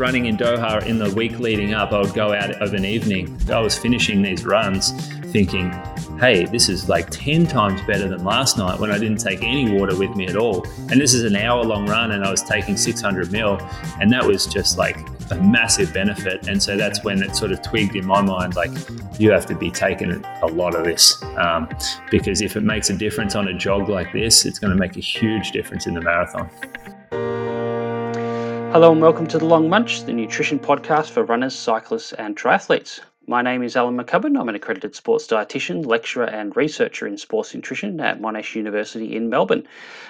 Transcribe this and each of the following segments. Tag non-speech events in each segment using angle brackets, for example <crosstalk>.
running in Doha in the week leading up, I would go out of an evening. I was finishing these runs thinking, hey, this is like 10 times better than last night when I didn't take any water with me at all. And this is an hour long run and I was taking 600 mil. And that was just like a massive benefit. And so that's when it sort of twigged in my mind like, you have to be taking a lot of this. Um, because if it makes a difference on a jog like this, it's going to make a huge difference in the marathon. Hello and welcome to The Long Munch, the nutrition podcast for runners, cyclists, and triathletes. My name is Alan McCubbin. I'm an accredited sports dietitian, lecturer, and researcher in sports nutrition at Monash University in Melbourne.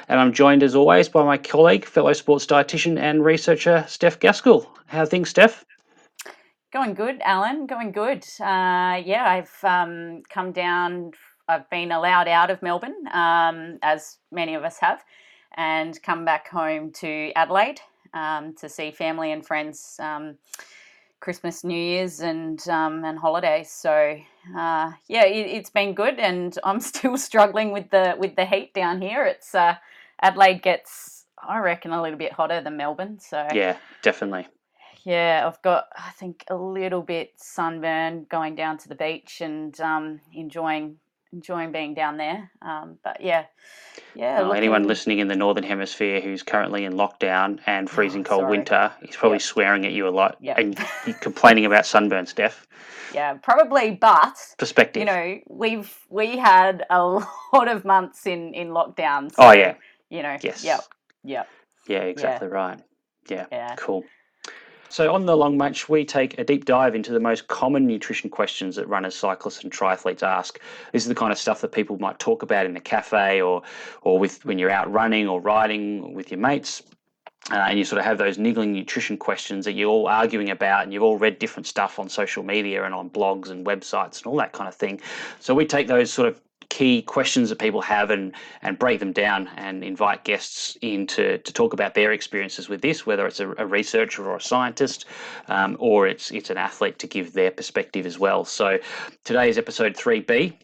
And I'm joined, as always, by my colleague, fellow sports dietitian and researcher, Steph Gaskell. How are things, Steph? Going good, Alan. Going good. Uh, yeah, I've um, come down. I've been allowed out of Melbourne, um, as many of us have, and come back home to Adelaide um, to see family and friends, um, Christmas, New Year's, and um, and holidays. So uh, yeah, it, has been good, and <laughs> I'm still struggling with the with the heat down here. It's uh, Adelaide gets, I reckon, a little bit hotter than Melbourne. So yeah, definitely. Yeah, I've got I think a little bit sunburn going down to the beach and um, enjoying enjoying being down there. Um, but yeah, yeah. Well, anyone listening in the northern hemisphere who's currently in lockdown and oh, freezing oh, cold sorry. winter, he's probably yep. swearing at you a lot yep. and <laughs> complaining about sunburn, Steph. Yeah, probably, but perspective. You know, we've we had a <laughs> lot of months in in lockdown. So, oh yeah. You know. Yes. Yep. Yep. Yeah, exactly yeah. right. Yeah. Yeah. Cool. So, on the Long Munch, we take a deep dive into the most common nutrition questions that runners, cyclists, and triathletes ask. This is the kind of stuff that people might talk about in the cafe or, or with when you're out running or riding with your mates. Uh, and you sort of have those niggling nutrition questions that you're all arguing about, and you've all read different stuff on social media and on blogs and websites and all that kind of thing. So we take those sort of key questions that people have and and break them down and invite guests in to, to talk about their experiences with this, whether it's a, a researcher or a scientist, um, or it's it's an athlete to give their perspective as well. So today is episode three B.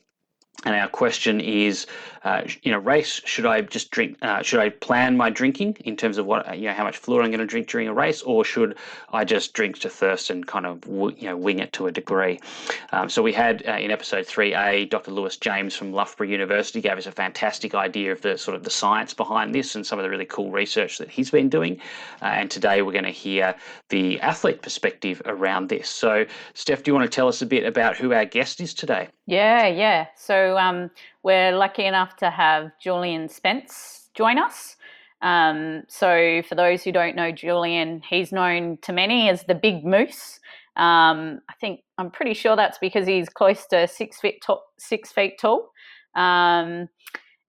And our question is, uh, in a race, should I just drink? Uh, should I plan my drinking in terms of what you know how much fluid I'm going to drink during a race, or should I just drink to thirst and kind of you know wing it to a degree? Um, so we had uh, in episode three A, Dr. Lewis James from Loughborough University gave us a fantastic idea of the sort of the science behind this and some of the really cool research that he's been doing. Uh, and today we're going to hear the athlete perspective around this. So, Steph, do you want to tell us a bit about who our guest is today? Yeah, yeah. So um, we're lucky enough to have Julian Spence join us. Um, so for those who don't know Julian, he's known to many as the Big Moose. Um, I think I'm pretty sure that's because he's close to six feet tall. Six feet tall. Um,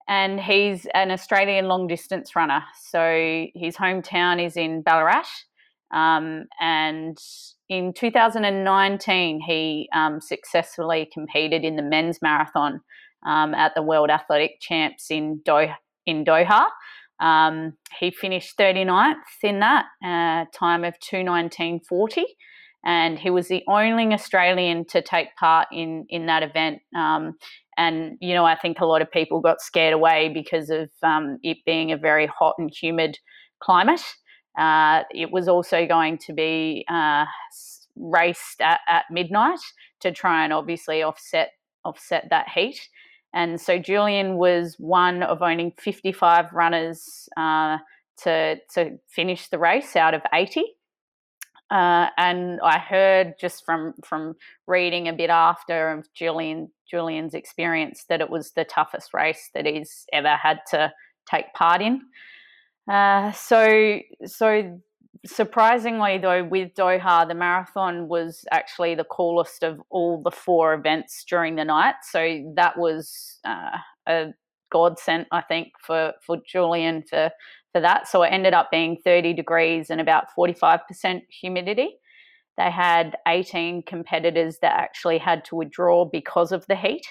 and he's an Australian long distance runner. So his hometown is in Ballarat. Um, and in 2019, he um, successfully competed in the men's marathon um, at the World Athletic Champs in, Do- in Doha. Um, he finished 39th in that uh, time of 219.40, and he was the only Australian to take part in in that event. Um, and you know, I think a lot of people got scared away because of um, it being a very hot and humid climate. Uh, it was also going to be uh, raced at, at, midnight to try and obviously offset offset that heat. And so Julian was one of only 55 runners uh, to to finish the race out of 80. Uh, and I heard just from from reading a bit after of Julian Julian's experience that it was the toughest race that he's ever had to take part in. Uh, so, so surprisingly though, with Doha, the marathon was actually the coolest of all the four events during the night. So that was uh, a godsend, I think, for for Julian for for that. So it ended up being 30 degrees and about 45% humidity. They had 18 competitors that actually had to withdraw because of the heat.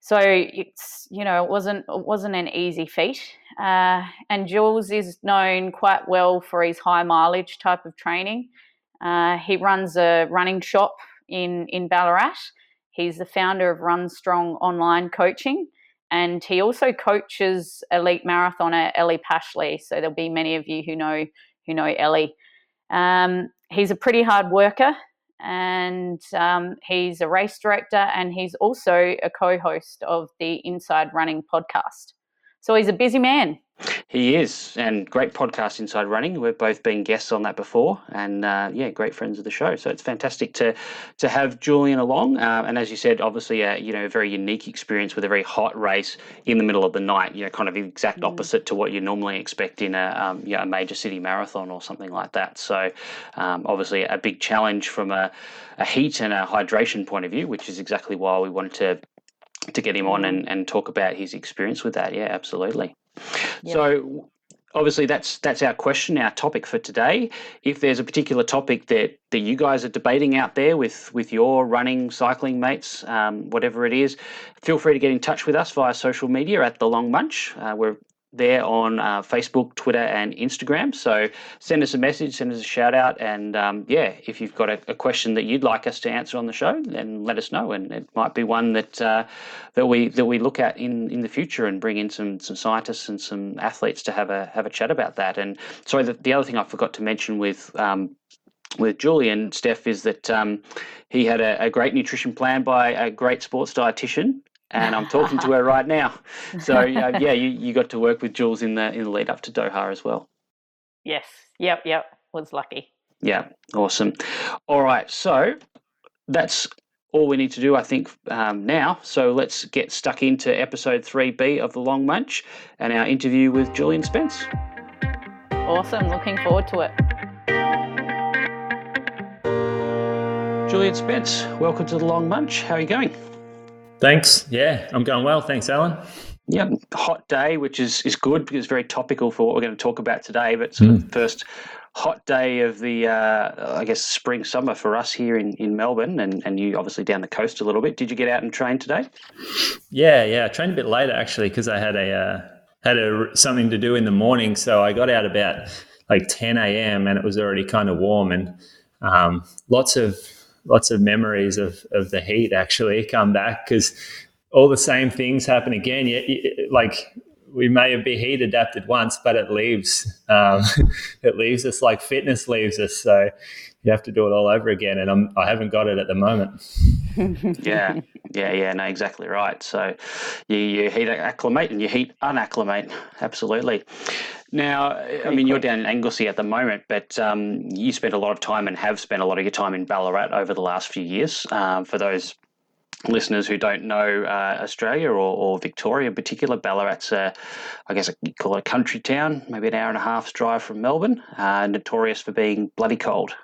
So it's you know it wasn't it wasn't an easy feat. Uh, and Jules is known quite well for his high mileage type of training. Uh, he runs a running shop in in Ballarat. He's the founder of Run Strong online coaching, and he also coaches elite marathoner Ellie Pashley. So there'll be many of you who know who know Ellie. Um, he's a pretty hard worker and um, he's a race director and he's also a co-host of the Inside Running podcast. So he's a busy man. He is, and great podcast, Inside Running. We've both been guests on that before, and uh, yeah, great friends of the show. So it's fantastic to to have Julian along. Uh, and as you said, obviously, a you know, very unique experience with a very hot race in the middle of the night. You know, kind of the exact mm. opposite to what you normally expect in a um, you know, a major city marathon or something like that. So um, obviously, a big challenge from a, a heat and a hydration point of view, which is exactly why we wanted to to get him on and, and talk about his experience with that. Yeah, absolutely. So obviously that's that's our question, our topic for today. If there's a particular topic that that you guys are debating out there with with your running, cycling mates, um, whatever it is, feel free to get in touch with us via social media at the Long Munch. Uh, we're there on uh, Facebook, Twitter, and Instagram. So send us a message, send us a shout out, and um, yeah, if you've got a, a, question that you'd like us to answer on the show, then let us know, and it might be one that uh, that we that we look at in, in the future and bring in some some scientists and some athletes to have a have a chat about that. And sorry, the, the other thing I forgot to mention with um, with Julian Steph is that um, he had a, a, great nutrition plan by a great sports dietitian and I'm talking to her right now. So uh, yeah, you, you got to work with Jules in the in the lead up to Doha as well. Yes. Yep. Yep. Was lucky. Yeah. Awesome. All right. So that's all we need to do, I think, um, now. So let's get stuck into episode 3B of The Long Munch and our interview with Julian Spence. Awesome. Looking forward to it. Julian Spence, welcome to The Long Munch. How are you going? Thanks. Yeah, I'm going well. Thanks, Alan. Yeah, hot day, which is, is good because it's very topical for what we're going to talk about today. But sort mm. of hmm. first hot day of the, uh, I guess, spring summer for us here in, in Melbourne, and, and you obviously down the coast a little bit. Did you get out and train today? Yeah, yeah, I trained a bit later actually because I had a uh, had a something to do in the morning, so I got out about like 10 a.m. and it was already kind of warm and um, lots of lots of memories of, of the heat actually come back because all the same things happen again. Yeah, like we may have been heat adapted once, but it leaves. Um, <laughs> it leaves us like fitness leaves us. So you have to do it all over again, and I'm, I haven't got it at the moment. <laughs> yeah, yeah, yeah. No, exactly right. So you, you heat acclimate and you heat unacclimate. Absolutely. Now, I mean, you're down in Anglesea at the moment, but um, you spent a lot of time and have spent a lot of your time in Ballarat over the last few years. Um, for those listeners who don't know uh, Australia or, or, Victoria in particular, Ballarat's a, I guess you call it a country town, maybe an hour and a half's drive from Melbourne, uh, notorious for being bloody cold.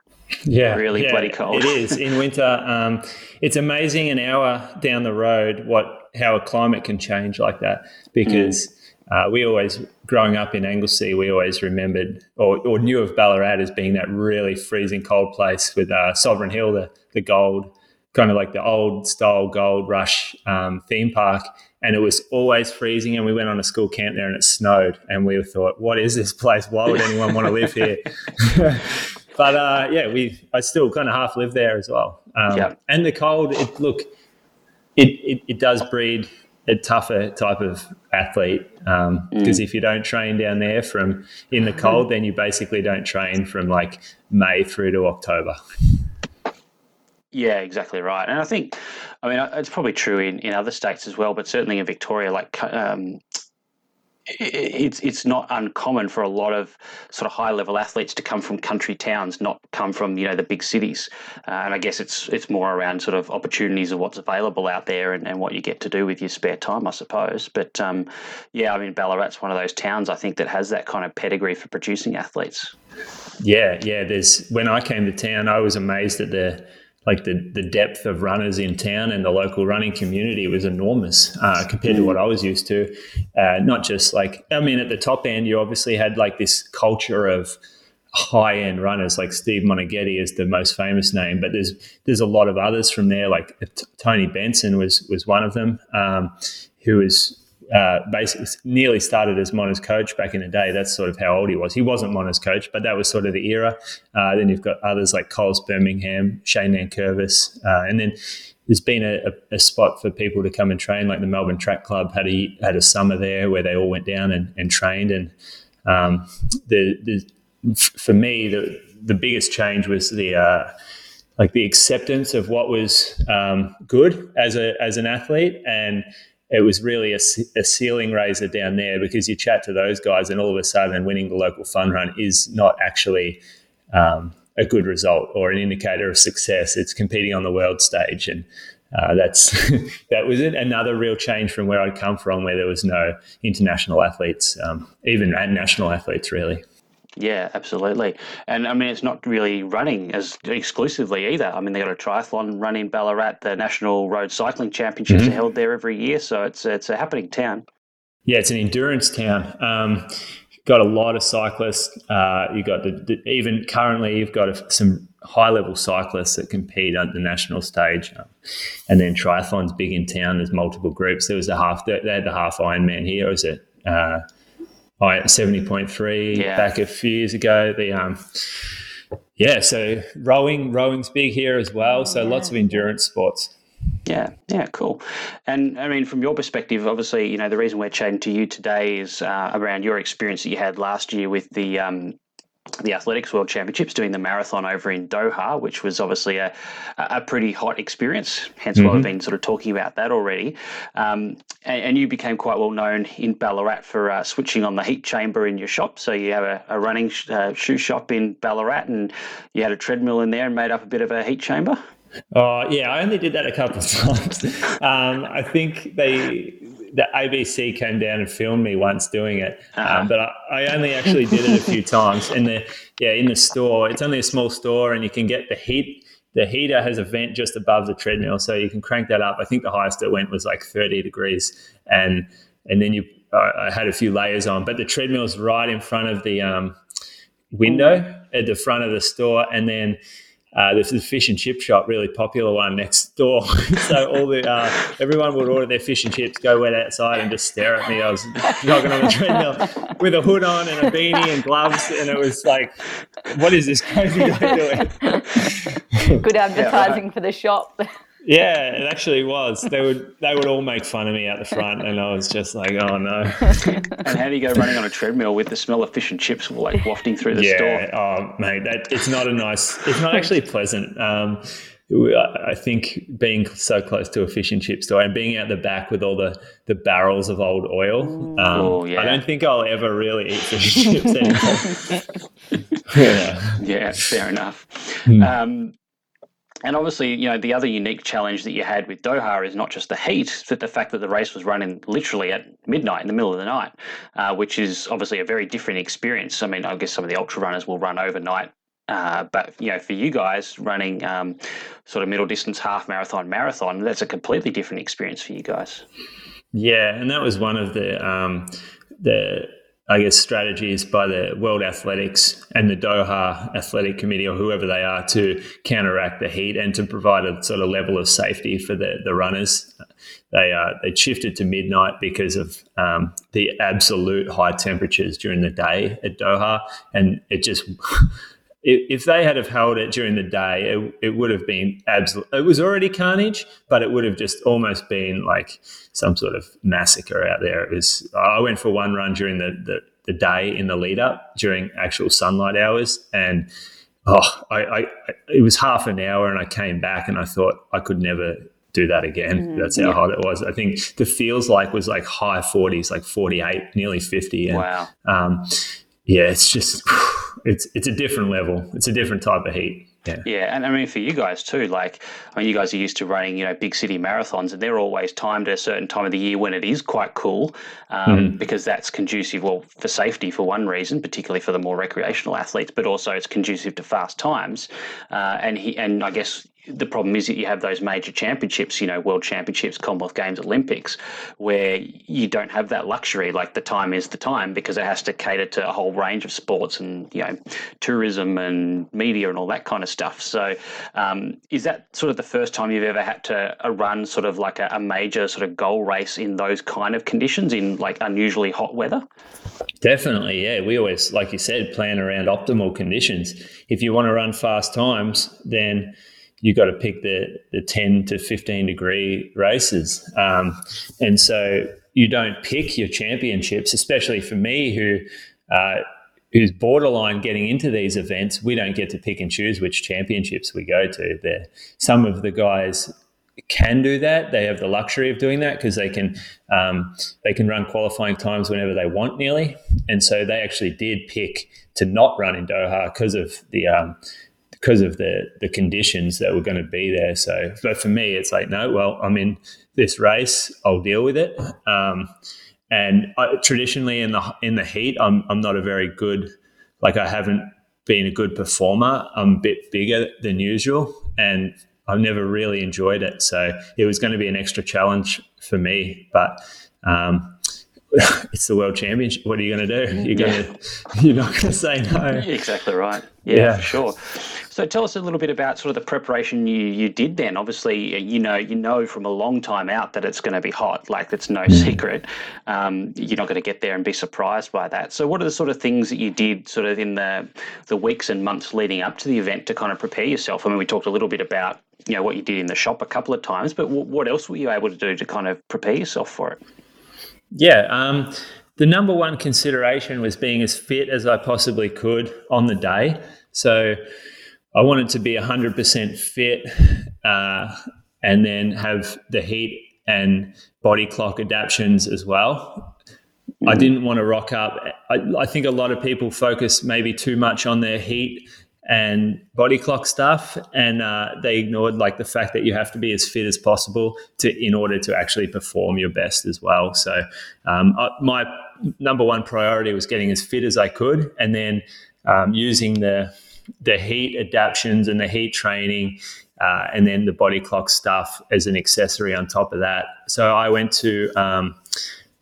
Yeah, really yeah, bloody cold. it is in winter. Um, it's amazing an hour down the road what how a climate can change like that because. Mm uh, we always, growing up in Anglesea, we always remembered or, or, knew of Ballarat as being that really freezing cold place with uh, Sovereign Hill, the, the gold, kind of like the old style gold rush um, theme park. And it was always freezing. And we went on a school camp there and it snowed. And we thought, what is this place? Why would anyone want to live here? <laughs> but uh, yeah, we I still kind of half live there as well. Um, yeah. And the cold, it, look, it, it, it does breed a tougher type of athlete because um, mm. if you don't train down there from in the cold, then you basically don't train from like May through to October. Yeah, exactly right. And I think, I mean, it's probably true in, in other states as well, but certainly in Victoria, like um, it's it's not uncommon for a lot of sort of high level athletes to come from country towns, not come from you know the big cities. Uh, and I guess it's it's more around sort of opportunities of what's available out there and, and what you get to do with your spare time, I suppose. But um, yeah, I mean Ballarat's one of those towns I think that has that kind of pedigree for producing athletes. Yeah, yeah. There's when I came to town, I was amazed at the like the, the depth of runners in town and the local running community was enormous uh, compared to what I was used to. Uh, not just like, I mean, at the top end, you obviously had like this culture of high end runners, like Steve Moneghetti is the most famous name, but there's there's a lot of others from there. Like Tony Benson was was one of them, um, who was uh, basically nearly started as Mona's coach back in the day. That's sort of how old he was. He wasn't Mona's coach, but that was sort of the era. Uh, then you've got others like Collis Birmingham, Shane Nankervis, uh, and then there's been a, a, spot for people to come and train. Like the Melbourne Track Club had a had a summer there where they all went down and, and trained. And um, the, the for me the the biggest change was the uh, like the acceptance of what was um, good as a as an athlete and it was really a, a, ceiling raiser down there because you chat to those guys and all of a sudden winning the local fun run is not actually um, a good result or an indicator of success. It's competing on the world stage, and uh, that's <laughs> that was another real change from where I'd come from, where there was no international athletes, um, even national athletes, really. Yeah, absolutely. And I mean, it's not really running as exclusively either. I mean, they got a triathlon run in Ballarat. The National Road Cycling Championships mm-hmm. are held there every year, so it's it's a happening town. Yeah, it's an endurance town. Um, got a lot of cyclists. Uh, you got the, the, even currently you've got a, some high level cyclists that compete at the national stage, um, and then triathlon's big in town. There's multiple groups. There was a half. They had the half Ironman here. It was it? Uh, seventy point three yeah. back a few years ago. The um, yeah, so rowing, rowing's big here as well. So yeah. lots of endurance sports. Yeah, yeah, cool. And I mean, from your perspective, obviously, you know, the reason we're chatting to you today is uh, around your experience that you had last year with the um, the Athletics World Championships, doing the marathon over in Doha, which was obviously a, a pretty hot experience. Hence mm-hmm. why we've been sort of talking about that already. Um, and, and, you became quite well known in Ballarat for uh, switching on the heat chamber in your shop. So you have a, a running sh- uh, shoe shop in Ballarat, and you had a treadmill in there and made up a bit of a heat chamber. Oh yeah, I only did that a couple of <laughs> times. Um, I think they the ABC came down and filmed me once doing it, uh-huh. um, but I, I, only actually did it a few <laughs> times. In the yeah, in the store, it's only a small store, and you can get the heat. The heater has a vent just above the treadmill, so you can crank that up. I think the highest it went was like 30 degrees, and and then you uh, I had a few layers on, but the treadmill's right in front of the um, window at the front of the store, and then uh, there's a fish and chip shop, really popular one next door. <laughs> so all the uh, everyone would order their fish and chips, go wait outside, and just stare at me. I was jogging on the treadmill with a hood on and a beanie and gloves, and it was like, "What is this crazy guy doing?" <laughs> Good advertising yeah, right. for the shop. <laughs> Yeah, it actually was. They would they would all make fun of me out the front, and I was just like, oh no. and how do you go running on a treadmill with the smell of fish and chips like wafting through the yeah, store? Yeah, oh mate, that it's not a nice. It's not actually pleasant. Um, I think being so close to a fish and chip store and being out the back with all the, the barrels of old oil, um, oh, yeah. I don't think I'll ever really eat fish and chips anymore. <laughs> <laughs> yeah. yeah, fair enough. Mm. Um, and obviously, you know, the other unique challenge that you had with Doha is not just the heat, but the fact that the race was running literally at midnight in the middle of the night, uh, which is obviously a very different experience. I mean, I guess some of the ultra runners will run overnight. Uh, but you know, for you guys running um, sort of middle distance half marathon, marathon, that's a completely different experience for you guys. Yeah, and that was one of the um, the I guess, strategies by the World Athletics and the Doha Athletic Committee or whoever they are to counteract the heat and to provide a sort of level of safety for the, the runners. They uh, they shifted to midnight because of um, the absolute high temperatures during the day at Doha, and it just <laughs> if they had have held it during the day, it, it would have been absolute. It was already carnage, but it would have just almost been like some sort of massacre out there. It was. I went for one run during the the, the day in the lead up during actual sunlight hours, and oh, I, I it was half an hour, and I came back and I thought I could never do that again. Mm, That's how yeah. hot it was. I think the feels like was like high 40s, like 48, nearly 50. And, wow. Um, yeah, it's just it's it's a different level. It's a different type of heat. Yeah. yeah, and I mean for you guys too. Like, I mean, you guys are used to running, you know, big city marathons, and they're always timed at a certain time of the year when it is quite cool, um, mm. because that's conducive, well, for safety for one reason, particularly for the more recreational athletes, but also it's conducive to fast times. Uh, and he, and I guess the problem is that you have those major championships, you know, world championships, Commonwealth Games, Olympics, where you don't have that luxury. Like the time is the time because it has to cater to a whole range of sports and, you know, tourism and media and all that kind of stuff. So, um, is that sort of the first time you've ever had to uh, run sort of like a, a major sort of goal race in those kind of conditions in like unusually hot weather? Definitely, yeah. We always, like you said, plan around optimal conditions. If you want to run fast times, then you got to pick the, the 10 to 15 degree races. Um, and so you don't pick your championships, especially for me, who uh, who's borderline getting into these events, we don't get to pick and choose which championships we go to. Some of the guys can do that. They have the luxury of doing that because they can um, they can run qualifying times whenever they want, nearly. And so they actually did pick to not run in Doha because of the um, because of the the conditions that were going to be there. So, but for me, it's like no. Well, I'm in this race. I'll deal with it. Um, and I, traditionally in the in the heat, I'm I'm not a very good like I haven't been a good performer. I'm a bit bigger than usual, and I've never really enjoyed it. So it was going to be an extra challenge for me, but. Um, <laughs> it's the world championship. What are you going to do? You're going <laughs> to, you're not going to say no. Exactly right. Yeah, yeah, sure. So tell us a little bit about sort of the preparation you, you did then. Obviously, you know you know from a long time out that it's going to be hot. Like it's no mm. secret. Um, you're not going to get there and be surprised by that. So what are the sort of things that you did sort of in the the weeks and months leading up to the event to kind of prepare yourself? I mean, we talked a little bit about you know what you did in the shop a couple of times, but w- what else were you able to do to kind of prepare yourself for it? Yeah. Um, the number one consideration was being as fit as I possibly could on the day. So I wanted to be 100% fit uh, and then have the heat and body clock adaptations as well. I mm. didn't want to rock up. I, I, think a lot of people focus maybe too much on their heat and body clock stuff, and uh, they ignored like the fact that you have to be as fit as possible to in order to actually perform your best as well. So um, I, my number one priority was getting as fit as I could, and then um, using the the heat adaptations and the heat training, uh, and then the body clock stuff as an accessory on top of that. So I went to um,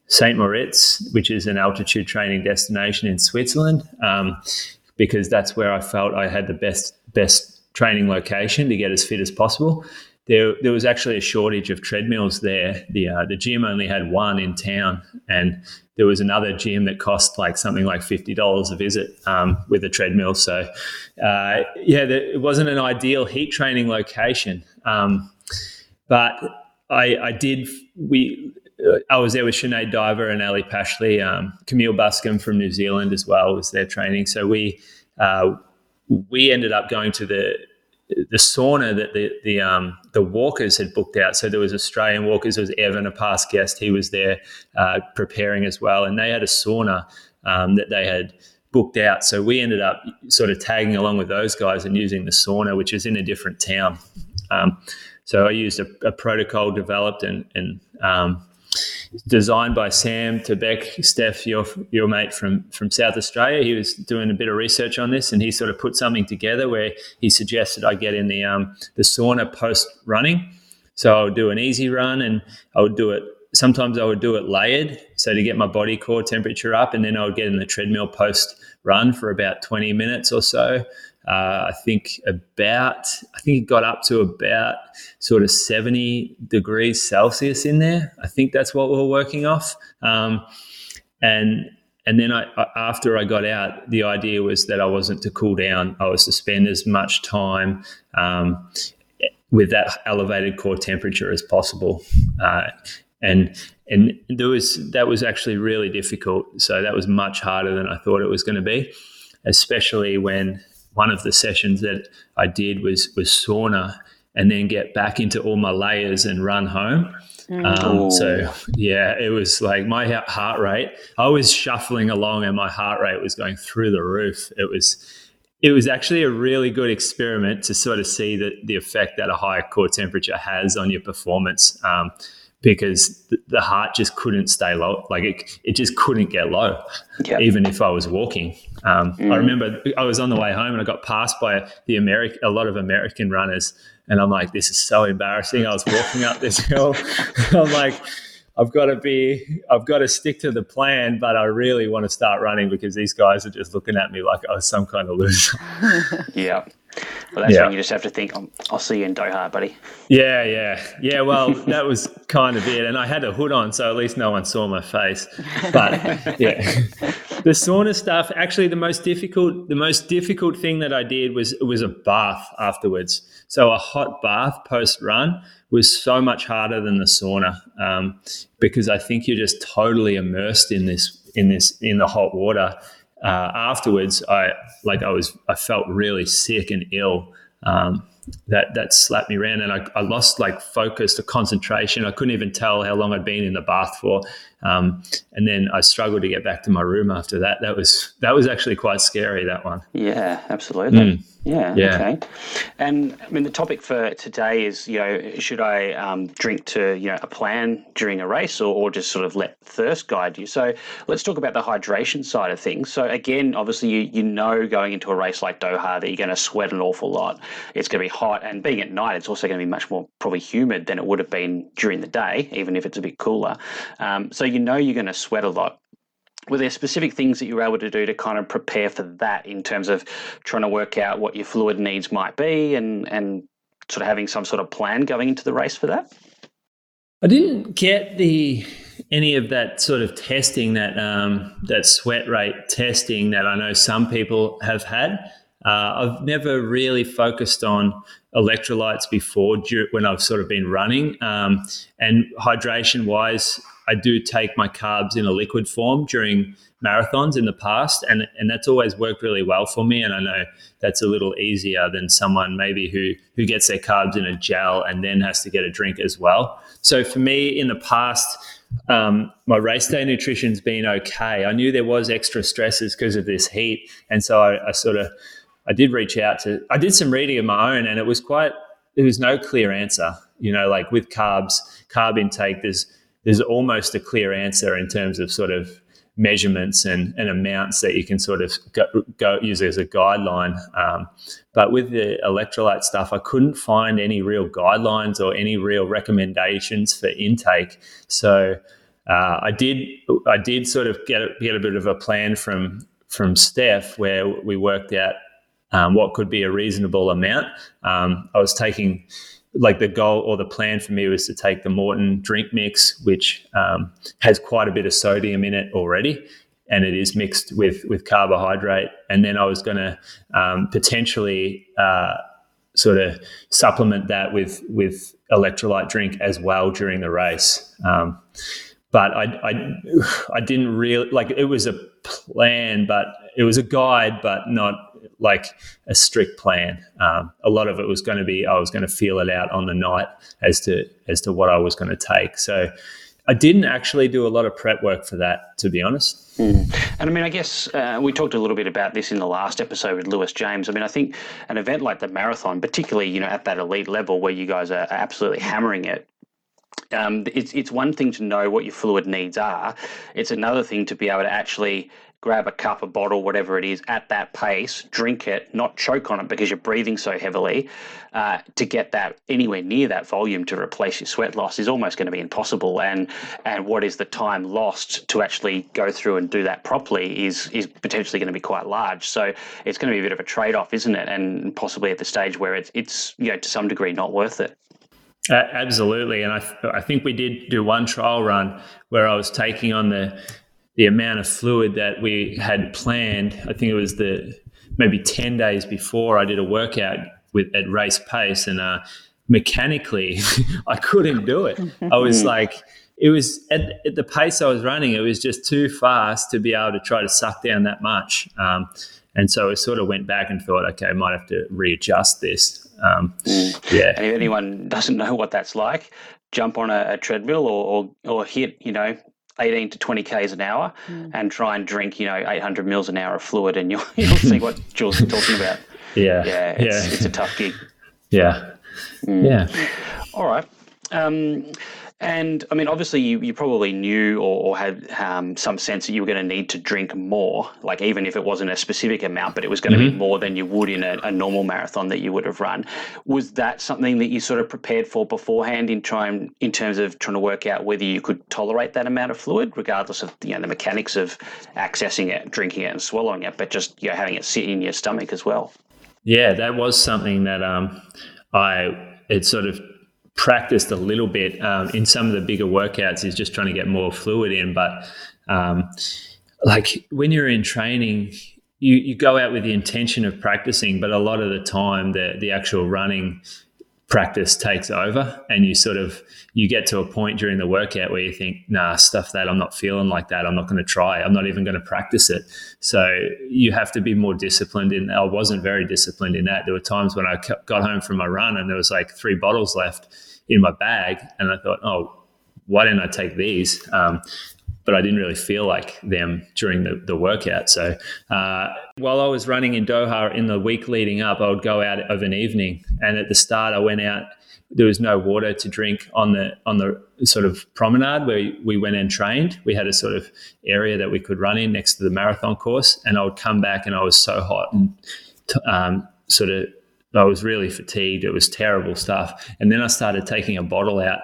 St. Moritz, which is an altitude training destination in Switzerland, um, because that's where I felt I had the best best training location to get as fit as possible. There, there was actually a shortage of treadmills there. The uh, the gym only had one in town, and there was another gym that cost like something like fifty dollars a visit um, with a treadmill. So, uh, yeah, it wasn't an ideal heat training location. Um, but I, I did. We I was there with Sinead Diver and Ellie Pashley. Um, Camille Buscomb from New Zealand as well was there training. So we uh, we ended up going to the the sauna that the the um, the walkers had booked out. So there was Australian walkers. There was Evan, a past guest. He was there uh, preparing as well, and they had a sauna um, that they had booked out. So we ended up sort of tagging along with those guys and using the sauna, which is in a different town. Um, so I used a, a, protocol developed and, and um, designed by Sam Tebeck, Steph, your your mate from from South Australia. He was doing a bit of research on this, and he sort of put something together where he suggested I get in the um, the sauna post running. So I would do an easy run, and I would do it. Sometimes I would do it layered, so to get my body core temperature up, and then I would get in the treadmill post run for about twenty minutes or so. Uh, I think about, I think it got up to about sort of 70 degrees Celsius in there. I think that's what we are working off. Um, and and then I, after I got out, the idea was that I wasn't to cool down. I was to spend as much time um, with that elevated core temperature as possible. Uh, and and there was that was actually really difficult. So that was much harder than I thought it was going to be, especially when one of the sessions that I did was was sauna and then get back into all my layers and run home. Mm. Um, so yeah, it was like my heart rate. I was shuffling along, and my heart rate was going through the roof. It was, it was actually a really good experiment to sort of see the the effect that a higher core temperature has on your performance. Um, because the heart just couldn't stay low. Like it, it just couldn't get low, yep. even if I was walking. Um, mm. I remember I was on the way home and I got passed by the American, a lot of American runners, and I'm like, this is so embarrassing. I was walking up this <laughs> hill. <laughs> I'm like, I've got to be, I've got to stick to the plan, but I really want to start running because these guys are just looking at me like I was some kind of loser. <laughs> yeah. Well, that's yeah. when you just have to think, I'll, I'll see you in Doha, buddy. Yeah, yeah, yeah. Well, that was kind of it, and I had a hood on, so at least no one saw my face. But <laughs> yeah, the sauna stuff. Actually, the most difficult, the most difficult thing that I did was was a bath afterwards. So a hot bath post run was so much harder than the sauna um, because I think you're just totally immersed in this in this in the hot water uh, afterwards, I like I was I felt really sick and ill. Um, that that slapped me around, and I, I lost like focus, the concentration. I couldn't even tell how long I'd been in the bath for. Um, and then I struggled to get back to my room after that. That was that was actually quite scary. That one. Yeah, absolutely. Mm. Yeah, yeah. Okay. And I mean, the topic for today is, you know, should I um, drink to, you know, a plan during a race or, or just sort of let thirst guide you? So let's talk about the hydration side of things. So again, obviously, you, you know, going into a race like Doha that you're going to sweat an awful lot. It's going to be hot. And being at night, it's also going to be much more probably humid than it would have been during the day, even if it's a bit cooler. Um, so you know you're going to sweat a lot were there specific things that you were able to do to kind of prepare for that in terms of trying to work out what your fluid needs might be and and sort of having some sort of plan going into the race for that? I didn't get the any of that sort of testing that um, that sweat rate testing that I know some people have had. Uh, I've never really focused on electrolytes before when I've sort of been running. Um, and hydration wise, I do take my carbs in a liquid form during marathons in the past, and and that's always worked really well for me. And I know that's a little easier than someone maybe who who gets their carbs in a gel and then has to get a drink as well. So for me, in the past. Um, my race day nutrition's been okay. I knew there was extra stresses because of this heat, and so I, I sort of I did reach out to. I did some reading of my own, and it was quite. There was no clear answer. You know, like with carbs, carb intake, there's there's almost a clear answer in terms of sort of measurements and, and amounts that you can sort of go, go use as a guideline. Um, but with the electrolyte stuff, I couldn't find any real guidelines or any real recommendations for intake. So uh, I did I did sort of get a, get a bit of a plan from from Steph where we worked out um, what could be a reasonable amount. Um, I was taking like the goal or the plan for me was to take the Maurten drink mix, which um, has quite a bit of sodium in it already, and it is mixed with with carbohydrate. And then I was going to um, potentially uh, sort of supplement that with with electrolyte drink as well during the race. Um, but I, I, I didn't really like it was a plan, but it was a guide, but not like a strict plan. Um, a lot of it was going to be I was going to feel it out on the night as to as to what I was going to take. So I didn't actually do a lot of prep work for that, to be honest. Mm. And I mean, I guess uh, we talked a little bit about this in the last episode with Lewis James. I mean, I think an event like the marathon, particularly you know at that elite level where you guys are absolutely hammering it, um, it's it's one thing to know what your fluid needs are. It's another thing to be able to actually grab a cup, a bottle, whatever it is, at that pace, drink it, not choke on it because you're breathing so heavily. Uh, to get that anywhere near that volume to replace your sweat loss is almost going to be impossible. And and what is the time lost to actually go through and do that properly is is potentially going to be quite large. So it's going to be a bit of a trade off, isn't it? And possibly at the stage where it's it's you know to some degree not worth it. Uh, absolutely, and I, I think we did do one trial run where I was taking on the the amount of fluid that we had planned. I think it was the maybe ten days before I did a workout with at race pace, and uh, mechanically <laughs> I couldn't do it. I was like, it was at, at, the pace I was running, it was just too fast to be able to try to suck down that much. Um, and so I sort of went back and thought, okay, I might have to readjust this. Um, mm. Yeah. And if anyone doesn't know what that's like, jump on a, a treadmill or, or, or hit, you know, 18 to 20 k's an hour mm. and try and drink you know 800 mils an hour of fluid and you'll, <laughs> you'll see what Jules is talking about. <laughs> Yeah. Yeah it's, yeah. it's a tough gig. Yeah. Mm. yeah. All right. Um, and I mean, obviously, you, you probably knew or, or had um, some sense that you were going to need to drink more, like even if it wasn't a specific amount, but it was going to mm-hmm. be more than you would in a, a, normal marathon that you would have run. Was that something that you sort of prepared for beforehand in trying in terms of trying to work out whether you could tolerate that amount of fluid, regardless of you know the mechanics of accessing it, drinking it, and swallowing it, but just you know, having it sit in your stomach as well? Yeah, that was something that um, I it sort of practiced a little bit um, in some of the bigger workouts is just trying to get more fluid in. But um, like when you're in training, you, you go out with the intention of practicing, but a lot of the time the, the actual running practice takes over and you sort of you get to a point during the workout where you think nah stuff that i'm not feeling like that i'm not going to try i'm not even going to practice it. So you have to be more disciplined in i wasn't very disciplined in that. There were times when i got home from my run and there was like three bottles left in my bag and i thought oh why didn't i take these? Um, but I didn't really feel like them during the, the workout. So uh, while I was running in Doha in the week leading up, I would go out of an evening, and at the start, I went out. There was no water to drink on the on the sort of promenade where we went and trained. We had a sort of area that we could run in next to the marathon course, and I would come back, and I was so hot and um, sort of I was really fatigued. It was terrible stuff. And then I started taking a bottle out,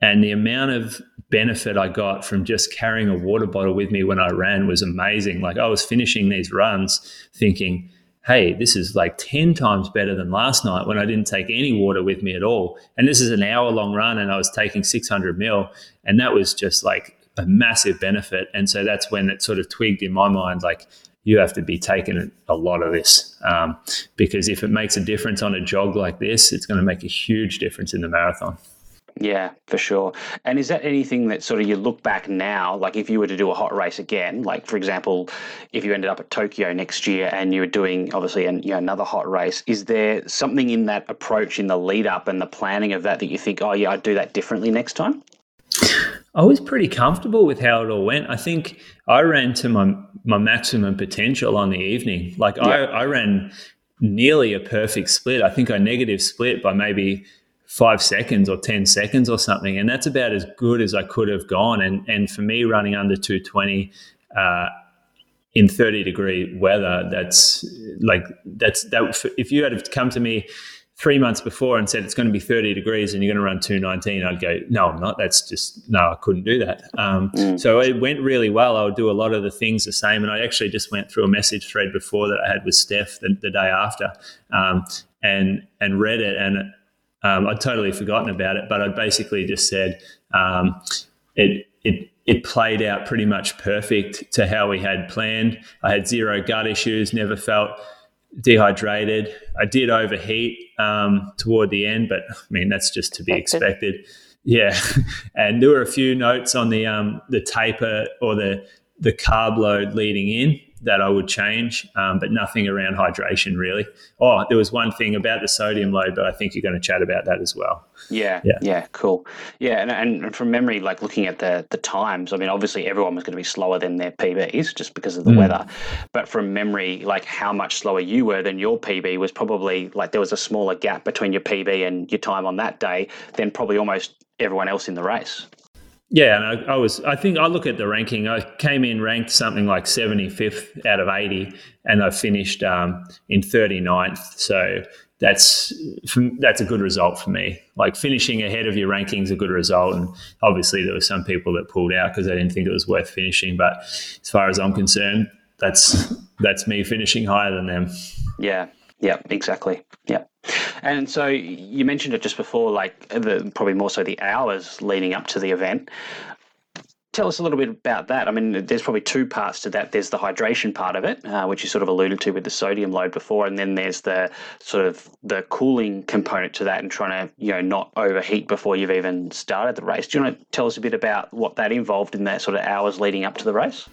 and the amount of benefit I got from just carrying a water bottle with me when I ran was amazing. Like I was finishing these runs thinking, hey, this is like 10 times better than last night when I didn't take any water with me at all. And this is an hour long run and I was taking 600 mil. And that was just like a massive benefit. And so that's when it sort of twigged in my mind like, you have to be taking a lot of this um, because if it makes a difference on a jog like this, it's going to make a huge difference in the marathon. Yeah, for sure. And is that anything that sort of you look back now, like if you were to do a hot race again, like for example, if you ended up at Tokyo next year and you were doing obviously an, you know, another hot race, is there something in that approach in the lead up and the planning of that that you think, oh yeah, I'd do that differently next time? I was pretty comfortable with how it all went. I think I ran to my my maximum potential on the evening. Like yeah. I, I ran nearly a perfect split. I think I negative split by maybe five seconds or 10 seconds or something. And that's about as good as I could have gone. And, and for me, running under 220 uh, in 30 degree weather, that's like, that's that. If you had come to me three months before and said it's going to be 30 degrees and you're going to run 219, I'd go, no, I'm not. That's just, no, I couldn't do that. Um, mm. So it went really well. I would do a lot of the things the same. And I actually just went through a message thread before that I had with Steph the, the day after um, and, and read it. And um, I'd totally forgotten about it, but I basically just said um, it, it, it played out pretty much perfect to how we had planned. I had zero gut issues, never felt dehydrated. I did overheat um, toward the end, but I mean, that's just to be expected. Yeah. <laughs> and there were a few notes on the, um, the taper or the, the carb load leading in that I would change, um, but nothing around hydration really. Oh, there was one thing about the sodium load, but I think you're going to chat about that as well. Yeah, yeah, yeah cool. Yeah, and, and from memory, like looking at the the times, I mean, obviously everyone was going to be slower than their PBs just because of the mm. weather. But from memory, like how much slower you were than your PB was probably like there was a smaller gap between your PB and your time on that day than probably almost everyone else in the race. Yeah, and I, I, was. I think I look at the ranking. I came in ranked something like seventy fifth out of eighty, and I finished um, in 39th. So that's that's a good result for me. Like finishing ahead of your rankings, a good result, and obviously there were some people that pulled out because they didn't think it was worth finishing. But as far as I'm concerned, that's that's me finishing higher than them. Yeah, yeah, exactly. Yeah. And so you mentioned it just before, like the, probably more so the hours leading up to the event. Tell us a little bit about that. I mean, there's probably two parts to that. There's the hydration part of it, uh, which you sort of alluded to with the sodium load before, and then there's the sort of the cooling component to that, and trying to you know not overheat before you've even started the race. Do you want to tell us a bit about what that involved in that sort of hours leading up to the race?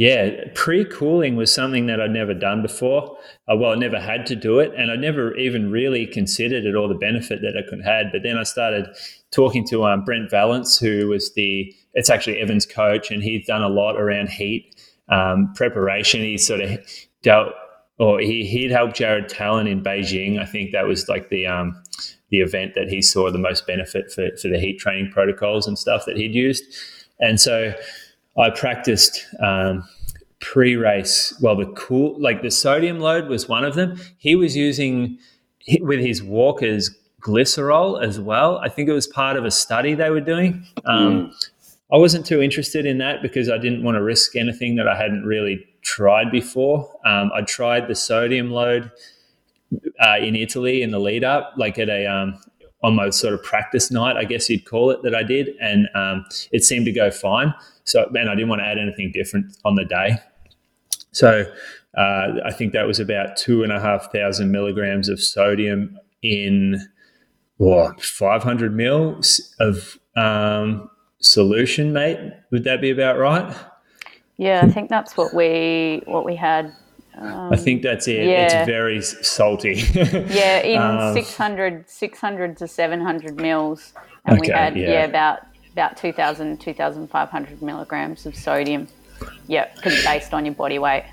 Yeah, pre cooling was something that I'd never done before. Uh, well, I never had to do it, and I never even really considered it or the benefit that it could have had. But then I started talking to um, Brent Vallance, who was the it's actually Evan's coach, and he's done a lot around heat um, preparation. He sort of dealt, or he he'd helped Jared Tallent in Beijing. I think that was like the um, the event that he saw the most benefit for for the heat training protocols and stuff that he'd used, and so I practiced um, pre-race. Well, the cool, like the sodium load was one of them. He was using with his walkers glycerol as well. I think it was part of a study they were doing. Um, mm. I wasn't too interested in that because I didn't want to risk anything that I hadn't really tried before. Um, I tried the sodium load uh, in Italy in the lead up, like at a um, on my sort of practice night, I guess you'd call it, that I did, and um, it seemed to go fine. So, man, I didn't want to add anything different on the day. So, uh, I think that was about two and a half thousand milligrams of sodium in or 500 mils of um, solution, mate. Would that be about right? Yeah, I think that's what we what we had. Um, I think that's it. Yeah. It's very salty. <laughs> yeah, in um, 600, 600 to 700 mils. And okay, we had, yeah. yeah, about about 2,000, 2,500 milligrams of sodium. Yeah, because based on your body weight.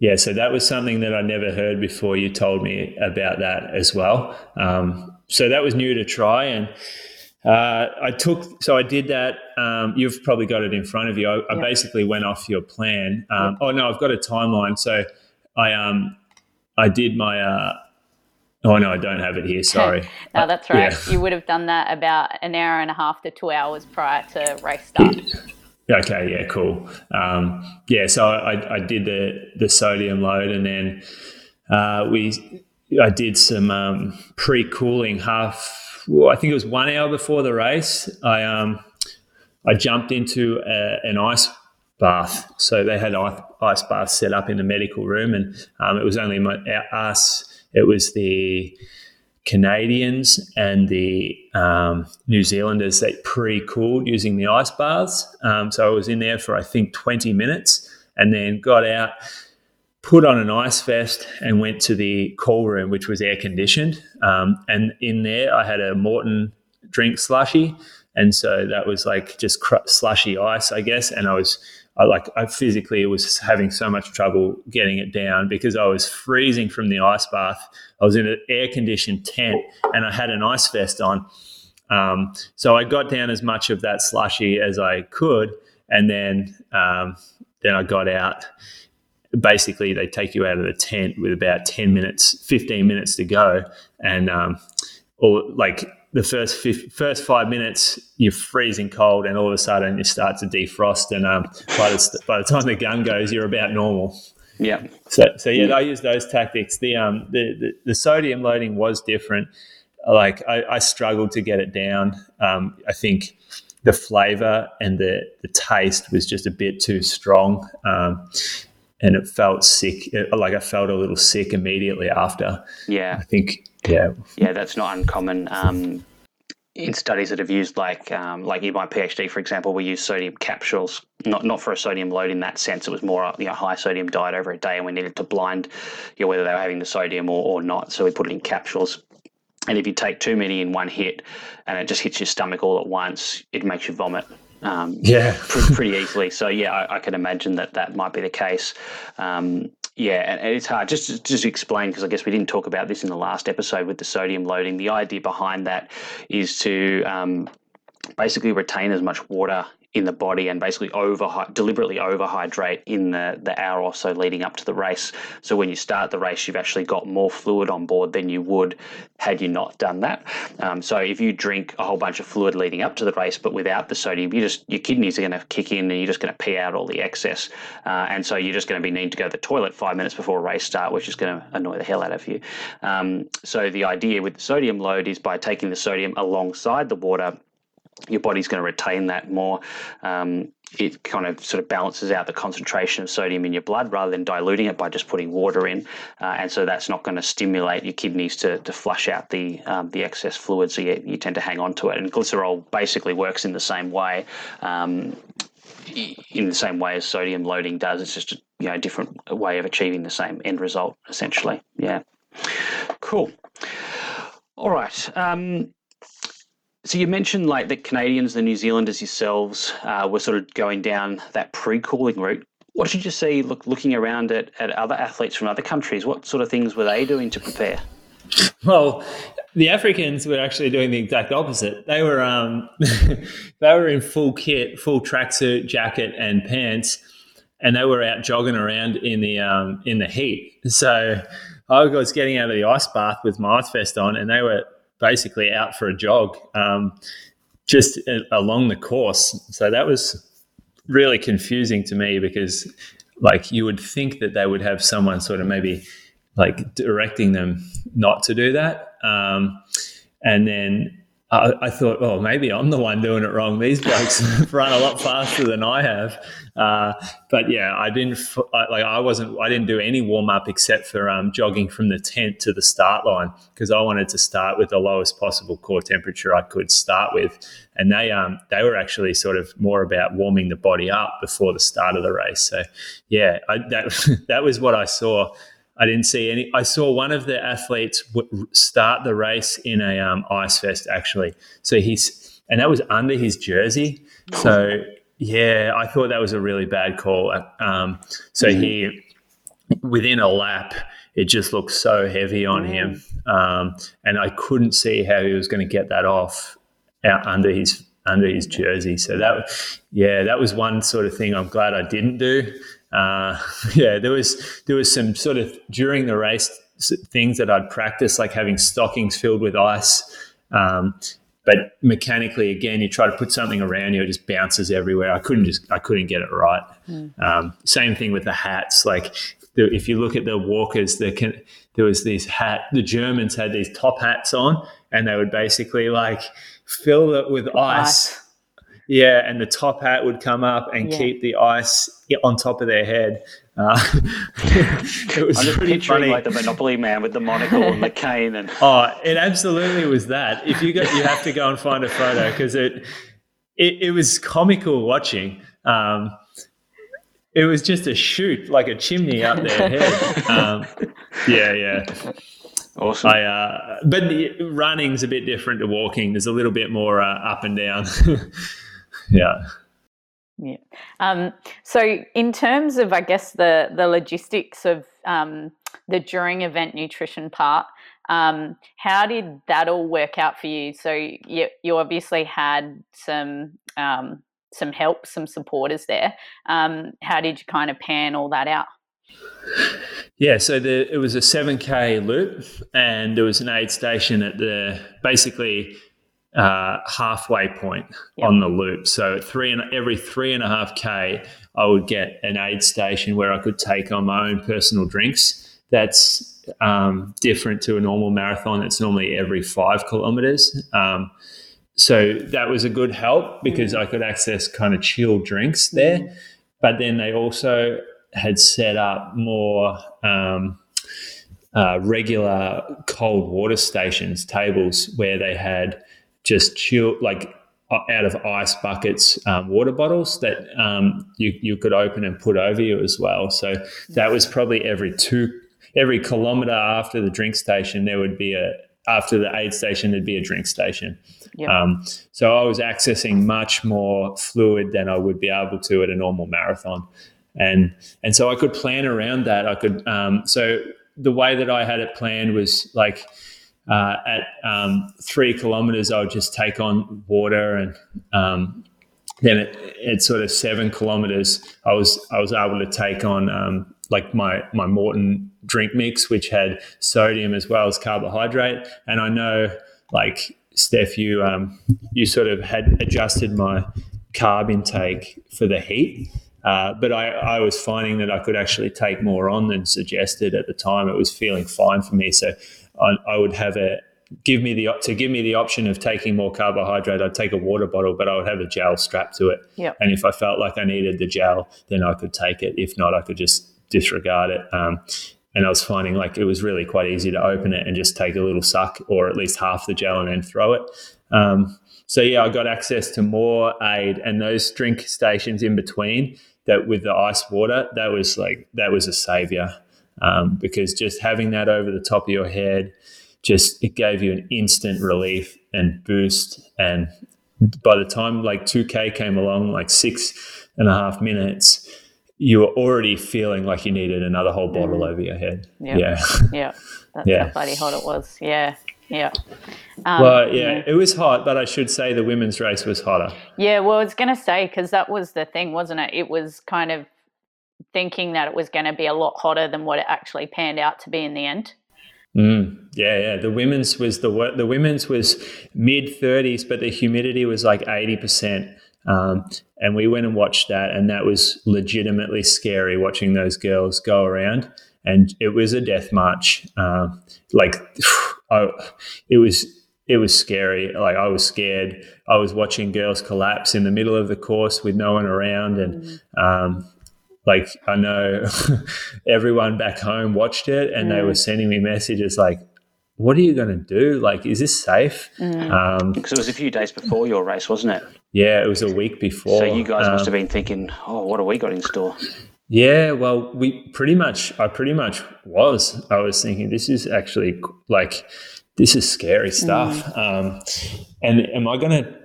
Yeah, so that was something that I never heard before. You told me about that as well. Um, so that was new to try, and uh, I took. So I did that. Um, you've probably got it in front of you. I, I basically went off your plan. Um, oh no, I've got a timeline. So I um I did my. Uh, Oh no, I don't have it here. <laughs> Sorry. no, that's right. Yeah. You would have done that about an hour and a half to two hours prior to race start. Okay, yeah, cool. Um, yeah, so I, I did the the sodium load, and then uh, we I did some um, pre cooling half. Well, I think it was one hour before the race. I um, I jumped into a, an ice bath. So they had ice baths set up in the medical room, and um, it was only my, us. It was the Canadians and the um, New Zealanders that pre-cooled using the ice baths. Um, so I was in there for I think 20 minutes, and then got out, put on an ice vest, and went to the call room, which was air conditioned. Um, and in there, I had a Maurten drink slushy, and so that was like just cr- slushy ice, I guess. And I was I like I physically was having so much trouble getting it down because I was freezing from the ice bath. I was in an air conditioned tent and I had an ice vest on. Um, so I got down as much of that slushy as I could, and then um, then I got out. Basically, they take you out of the tent with about ten minutes, fifteen minutes to go, and um, or like the first first five minutes you're freezing cold, and all of a sudden you start to defrost, and um, by the by the time the gun goes, you're about normal. Yeah. So so yeah, I use those tactics. The um the, the, the sodium loading was different. Like I, I struggled to get it down. Um, I think the flavor and the the taste was just a bit too strong. Um, and it felt sick. It, like I felt a little sick immediately after. Yeah. I think yeah. Yeah, that's not uncommon. Um, in studies that have used like um, like in my PhD, for example, we use sodium capsules, not not for a sodium load in that sense. It was more you know high sodium diet over a day, and we needed to blind you know, whether they were having the sodium or, or not. So we put it in capsules. And if you take too many in one hit, and it just hits your stomach all at once, it makes you vomit. Um, yeah, <laughs> pretty, pretty easily. So yeah, I, I, can imagine that that might be the case. Um, yeah, and it's hard just to, just to explain because I guess we didn't talk about this in the last episode with the sodium loading. The idea behind that is to um, basically retain as much water in the body and basically over deliberately overhydrate in the, the hour or so leading up to the race. So when you start the race, you've actually got more fluid on board than you would had you not done that. Um, so if you drink a whole bunch of fluid leading up to the race, but without the sodium, you just your kidneys are going to kick in and you're just going to pee out all the excess. Uh, and so you're just going to be needing to go to the toilet five minutes before a race start, which is going to annoy the hell out of you. Um, so the idea with the sodium load is by taking the sodium alongside the water your body's going to retain that more. Um, it kind of sort of balances out the concentration of sodium in your blood rather than diluting it by just putting water in, uh, and so that's not going to stimulate your kidneys to, to flush out the um, the excess fluid. So you, you tend to hang on to it, and glycerol basically works in the same way. Um, in the same way as sodium loading does, it's just a you know different way of achieving the same end result, essentially. Yeah, cool. All right. Um, so you mentioned like the Canadians, the New Zealanders yourselves uh, were sort of going down that pre-cooling route. What did you see look, looking around at, at other athletes from other countries? What sort of things were they doing to prepare? Well, the Africans were actually doing the exact opposite. They were um, <laughs> they were in full kit, full tracksuit, jacket, and pants, and they were out jogging around in the um, in the heat. So I was getting out of the ice bath with my ice vest on, and they were basically out for a jog um, just along the course. So that was really confusing to me because, like, you would think that they would have someone sort of maybe like directing them not to do that. Um, and then I, I, thought, oh, maybe I'm the one doing it wrong. These <laughs> blokes <laughs> run a lot faster than I have. Uh, but yeah, I didn't like I wasn't I didn't do any warm up except for um, jogging from the tent to the start line because I wanted to start with the lowest possible core temperature I could start with, and they um they were actually sort of more about warming the body up before the start of the race. So yeah, I, that <laughs> that was what I saw. I didn't see any. I saw one of the athletes w- start the race in a um, ice vest actually. So he's and that was under his jersey. So yeah, I thought that was a really bad call. Um, so mm-hmm. he within a lap, it just looked so heavy on mm. him, um, and I couldn't see how he was going to get that off out under his under his jersey. So that yeah, that was one sort of thing I'm glad I didn't do uh, <laughs> yeah, there was there was some sort of during the race things that I'd practice, like having stockings filled with ice. Um, but mechanically, again, you try to put something around you, it just bounces everywhere. I couldn't just I couldn't get it right. Mm. Um, same thing with the hats. Like the, if you look at the walkers, there can there was these hat. The Germans had these top hats on, and they would basically like fill it with ice. ice yeah, and the top hat would come up and yeah. keep the ice on top of their head. Uh, <laughs> it was I'm just picturing funny. like the Monopoly man with the monocle and the <laughs> cane, and oh, it absolutely was that. If you go, you have to go and find a photo because it, it, it was comical watching. Um, it was just a shoot like a chimney up their <laughs> head. Um, yeah, yeah. Awesome. I, uh, but running's a bit different to walking. There's a little bit more uh, up and down. Yeah. Yeah. Um, so, in terms of, I guess, the the logistics of um, the during event nutrition part, um, how did that all work out for you? So, you, you obviously had some um, some help, some supporters there. Um, how did you kind of pan all that out? Yeah, so the, it was a 7K loop, and there was an aid station at the basically uh, halfway point yep. on the loop. So three and every three and a half k, I would get an aid station where I could take on my own personal drinks. That's um, different to a normal marathon. That's normally every five kilometers. Um, so that was a good help because mm. I could access kind of chilled drinks there. Mm. But then they also had set up more. Um, uh, regular cold water stations, tables where they had just chill like uh, out of ice buckets um, water bottles that um, you, you could open and put over you as well. So that was probably every two every kilometer after the drink station there would be a after the aid station there'd be a drink station. Yep. Um, so I was accessing much more fluid than I would be able to at a normal marathon, and and so I could plan around that. I could um, so the way that I had it planned was like uh, at um, three kilometers, I would just take on water, and um, then at, at, sort of seven kilometers, I was I was able to take on um, like my my Maurten drink mix, which had sodium as well as carbohydrate, and I know like Steph, you um, you sort of had adjusted my carb intake for the heat. Uh, but I, I, was finding that I could actually take more on than suggested at the time. It was feeling fine for me. So I, I would have a give me the to give me the option of taking more carbohydrate. I'd take a water bottle, but I would have a gel strapped to it. Yep. And if I felt like I needed the gel, then I could take it. If not, I could just disregard it. Um, and I was finding like it was really quite easy to open it and just take a little suck or at least half the gel and then throw it. Um, so yeah, I got access to more aid and those drink stations in between that with the ice water, that was like that was a savior um, because just having that over the top of your head, just it gave you an instant relief and boost. And by the time like 2K came along, like six and a half minutes, you were already feeling like you needed another whole bottle mm. over your head. Yep. Yeah. <laughs> Yeah. That's yeah. how bloody hot it was. Yeah. Yeah. Um, well, yeah, yeah, it was hot, but I should say the women's race was hotter. Yeah, well, I was going to say, because that was the thing, wasn't it? It was kind of thinking that it was going to be a lot hotter than what it actually panned out to be in the end. Mm, yeah, yeah. The women's was the the women's was mid thirties, but the humidity was like eighty percent. Um, and we went and watched that, and that was legitimately scary watching those girls go around. And it was a death march. Uh, like, <sighs> oh, it was it was scary. Like I was scared. I was watching girls collapse in the middle of the course with no one around, and mm. um, like I know <laughs> everyone back home watched it, and mm. they were sending me messages like, "What are you going to do? Like, is this safe?" Mm. Um, because it was a few days before your race, wasn't it? Yeah, it was a week before. So you guys um, must have been thinking, "Oh, what have we got in store?" Yeah, well, we pretty much, I pretty much was. I was thinking, this is actually like this is scary stuff. Mm. Um, and am I going to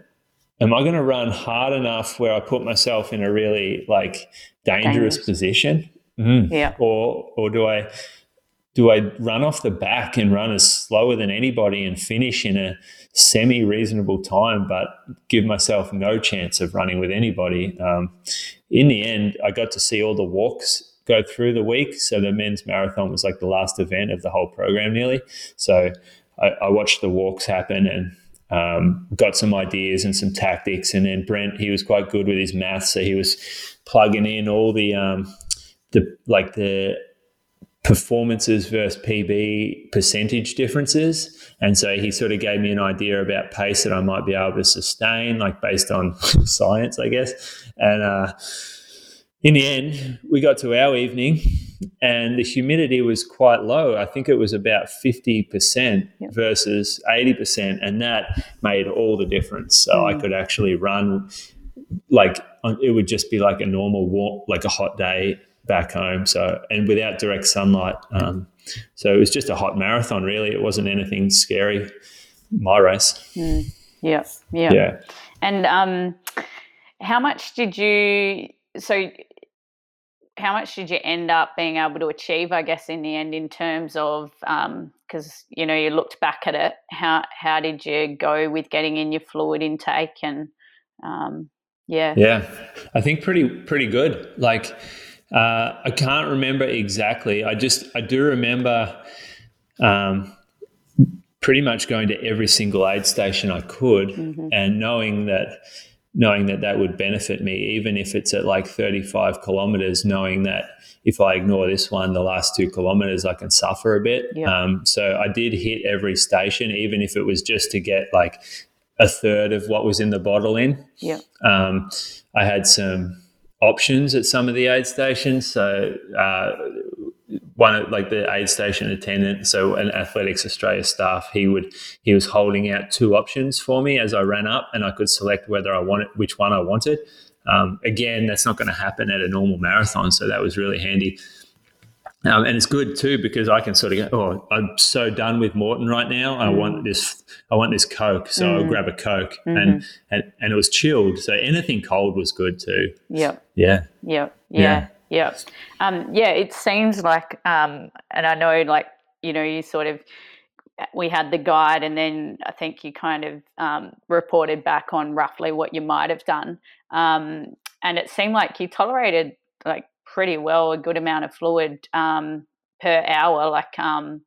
am I going to run hard enough where I put myself in a really like dangerous, dangerous. position? Mm. Yeah. Or or do I do I run off the back and run as slower than anybody and finish in a semi reasonable time, but give myself no chance of running with anybody? Um, in the end, I got to see all the walks go through the week. So the men's marathon was like the last event of the whole program, nearly. So I, I watched the walks happen and um, got some ideas and some tactics. And then Brent, he was quite good with his maths, so he was plugging in all the um, the like the performances versus PB percentage differences. And so he sort of gave me an idea about pace that I might be able to sustain, like based on <laughs> science, I guess. And uh, in the end, we got to our evening and the humidity was quite low. I think it was about 50% yep. versus 80%. And that made all the difference. So mm. I could actually run like it would just be like a normal walk, like a hot day back home. So, and without direct sunlight. Um, so it was just a hot marathon, really. It wasn't anything scary, my race. Mm. Yeah. Yeah. Yeah. And um, how much did you, so how much did you end up being able to achieve? I guess in the end, in terms of because um, you know you looked back at it, how how did you go with getting in your fluid intake and um, yeah, yeah, I think pretty pretty good. Like uh, I can't remember exactly. I just I do remember. Um, pretty much going to every single aid station I could mm-hmm. and knowing that knowing that that would benefit me, even if it's at like 35 kilometers, knowing that if I ignore this one, the last two kilometers, I can suffer a bit. Yeah. Um, so I did hit every station, even if it was just to get like a third of what was in the bottle in. Yeah. Um, I had some options at some of the aid stations. So uh, one of like the aid station attendant, so an Athletics Australia staff, he would he was holding out two options for me as I ran up, and I could select whether I wanted which one I wanted. Um, again, that's not going to happen at a normal marathon, so that was really handy. Um, and it's good too because I can sort of go, oh, I'm so done with Maurten right now. I want mm. this, I want this Coke, so mm. I'll grab a Coke, mm-hmm. and, and and it was chilled, so anything cold was good too. Yep. Yeah. Yep. Yeah. yeah. Yeah. Um, yeah, it seems like, um, and I know, like, you know, you sort of, we had the guide, and then I think you kind of um, reported back on roughly what you might have done. Um, and it seemed like you tolerated, like, pretty well a good amount of fluid um, per hour, like, um,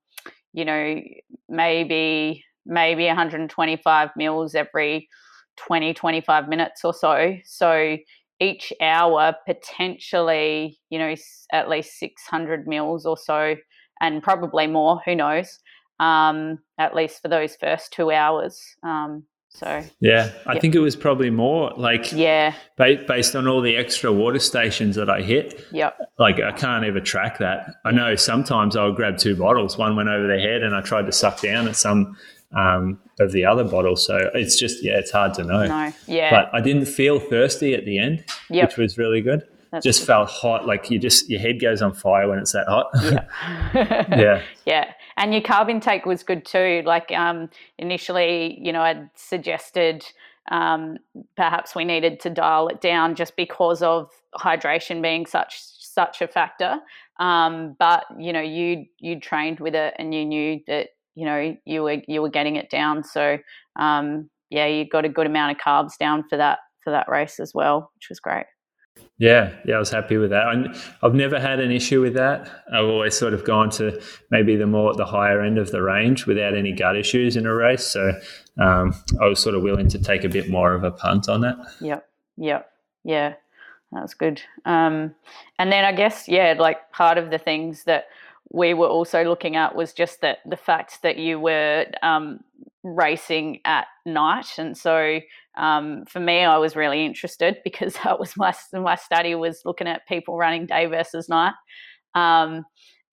you know, maybe maybe 125 mils every 20 25 minutes or so so each hour potentially, you know, at least 600 mils or so, and probably more, who knows, um, at least for those first two hours. Um, so yeah, I yep. think it was probably more like yeah, based on all the extra water stations that I hit. Yep. Like I can't ever track that. I know sometimes I'll grab two bottles. One went over the head, and I tried to suck down at some um, of the other bottle. So it's just yeah, it's hard to know. No, yeah. But I didn't feel thirsty at the end, yep. which was really good. That's just good. felt hot, like you just your head goes on fire when it's that hot. Yeah, <laughs> <laughs> yeah, yeah. And your carb intake was good too. Like um, initially, you know, I'd suggested um, perhaps we needed to dial it down just because of hydration being such such a factor. Um, but you know, you you trained with it and you knew that you know you were you were getting it down. So um, yeah, you got a good amount of carbs down for that for that race as well, which was great. Yeah, yeah, I was happy with that. I, have never had an issue with that. I've always sort of gone to maybe the more the higher end of the range without any gut issues in a race. So um, I was sort of willing to take a bit more of a punt on that. Yep, yep, yeah, that was good. Um, and then I guess yeah, like part of the things that we were also looking at was just that the fact that you were um, racing at night, and so um, for me, I was really interested <laughs> because that was my my study was looking at people running day versus night, um,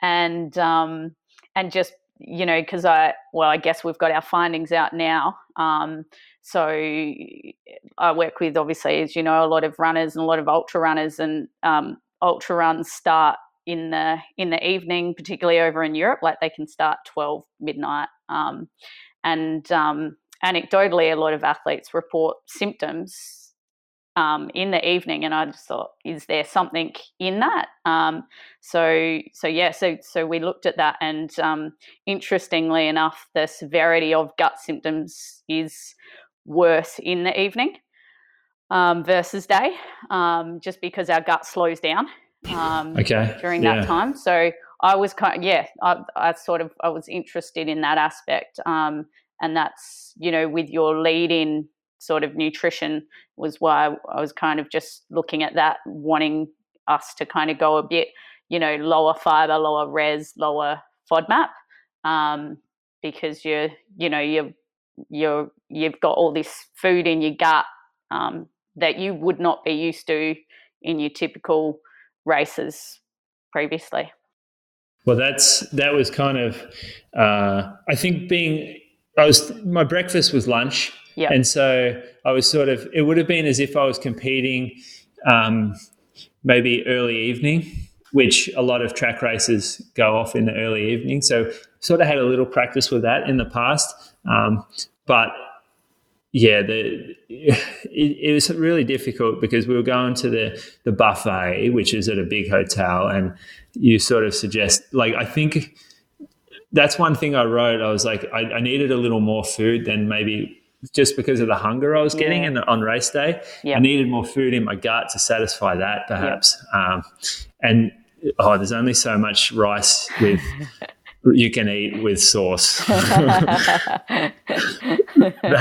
and um, and just you know because I well I guess we've got our findings out now. Um, so I work with obviously as you know a lot of runners and a lot of ultra runners, and um, ultra runs start in the in the evening, particularly over in Europe. Like they can start twelve midnight, um, and um, anecdotally, a lot of athletes report symptoms um, in the evening, and I just thought, is there something in that? Um, so, so yeah, so so we looked at that, and um, interestingly enough, the severity of gut symptoms is worse in the evening um, versus day, um, just because our gut slows down okay. during that yeah. time. So I was kind of, yeah, I, I, sort of I was interested in that aspect. Um, and that's you know with your lead in sort of nutrition was why I was kind of just looking at that, wanting us to kind of go a bit, you know, lower fiber, lower res, lower FODMAP, um, because you're, you know, you're, you're, you've got all this food in your gut um, that you would not be used to in your typical races previously. Well, that's that was kind of, uh, I think being I was my breakfast was lunch, yep. and so I was sort of. It would have been as if I was competing, um, maybe early evening, which a lot of track races go off in the early evening. So sort of had a little practice with that in the past, um, but yeah, the, it, it, was really difficult because we were going to the the buffet, which is at a big hotel, and you sort of suggest like I think that's one thing I wrote. I was like, I, I, needed a little more food than maybe just because of the hunger I was getting yeah. in the, on race day. Yep. I needed more food in my gut to satisfy that, perhaps. Yep. Um, and oh, there's only so much rice with <laughs> you can eat with sauce. <laughs> <laughs> that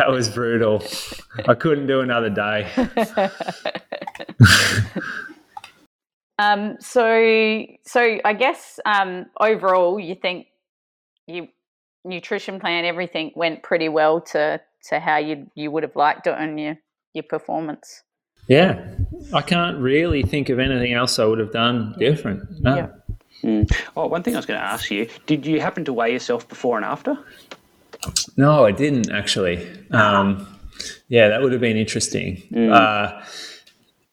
was brutal. I couldn't do another day. <laughs> um, so, so I guess um, overall, you think you nutrition plan, everything went pretty well to to how you you would have liked it on your your performance. Yeah, I can't really think of anything else I would have done different. No. Yeah. Mm. Oh, one thing I was going to ask you: Did you happen to weigh yourself before and after? No, I didn't actually. Um, yeah, that would have been interesting. Mm. Uh,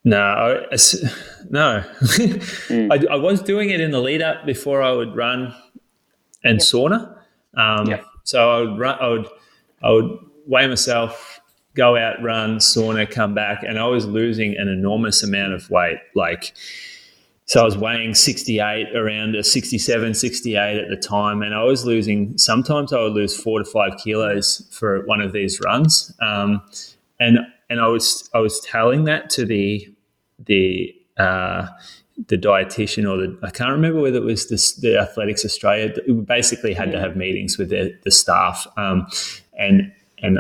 no, I, no. <laughs> mm. I, I was doing it in the lead up before I would run and yep. sauna. Um, yep. So I would run, I would, I would weigh myself, go out, run, sauna, come back, and I was losing an enormous amount of weight. Like, so I was weighing 68, around a 67, 68 at the time, and I was losing. Sometimes I would lose four to five kilos for one of these runs, um, and and I was I was telling that to the the uh, the dietitian or the I can't remember whether it was the, the Athletics Australia. We basically had to have meetings with the, the staff, um, and and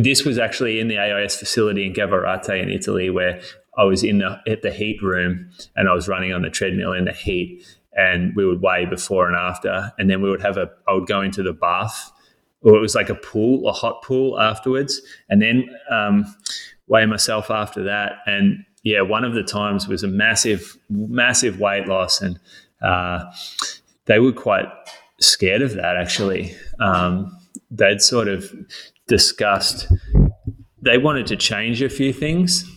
this was actually in the AIS facility in Gavirate in Italy, where I was in the at the heat room and I was running on the treadmill in the heat, and we would weigh before and after, and then we would have a. I would go into the bath, or it was like a pool, a hot pool afterwards, and then um, weigh myself after that, and yeah, one of the times was a massive, massive weight loss, and uh, they were quite scared of that. Actually, um, they'd sort of discussed they wanted to change a few things,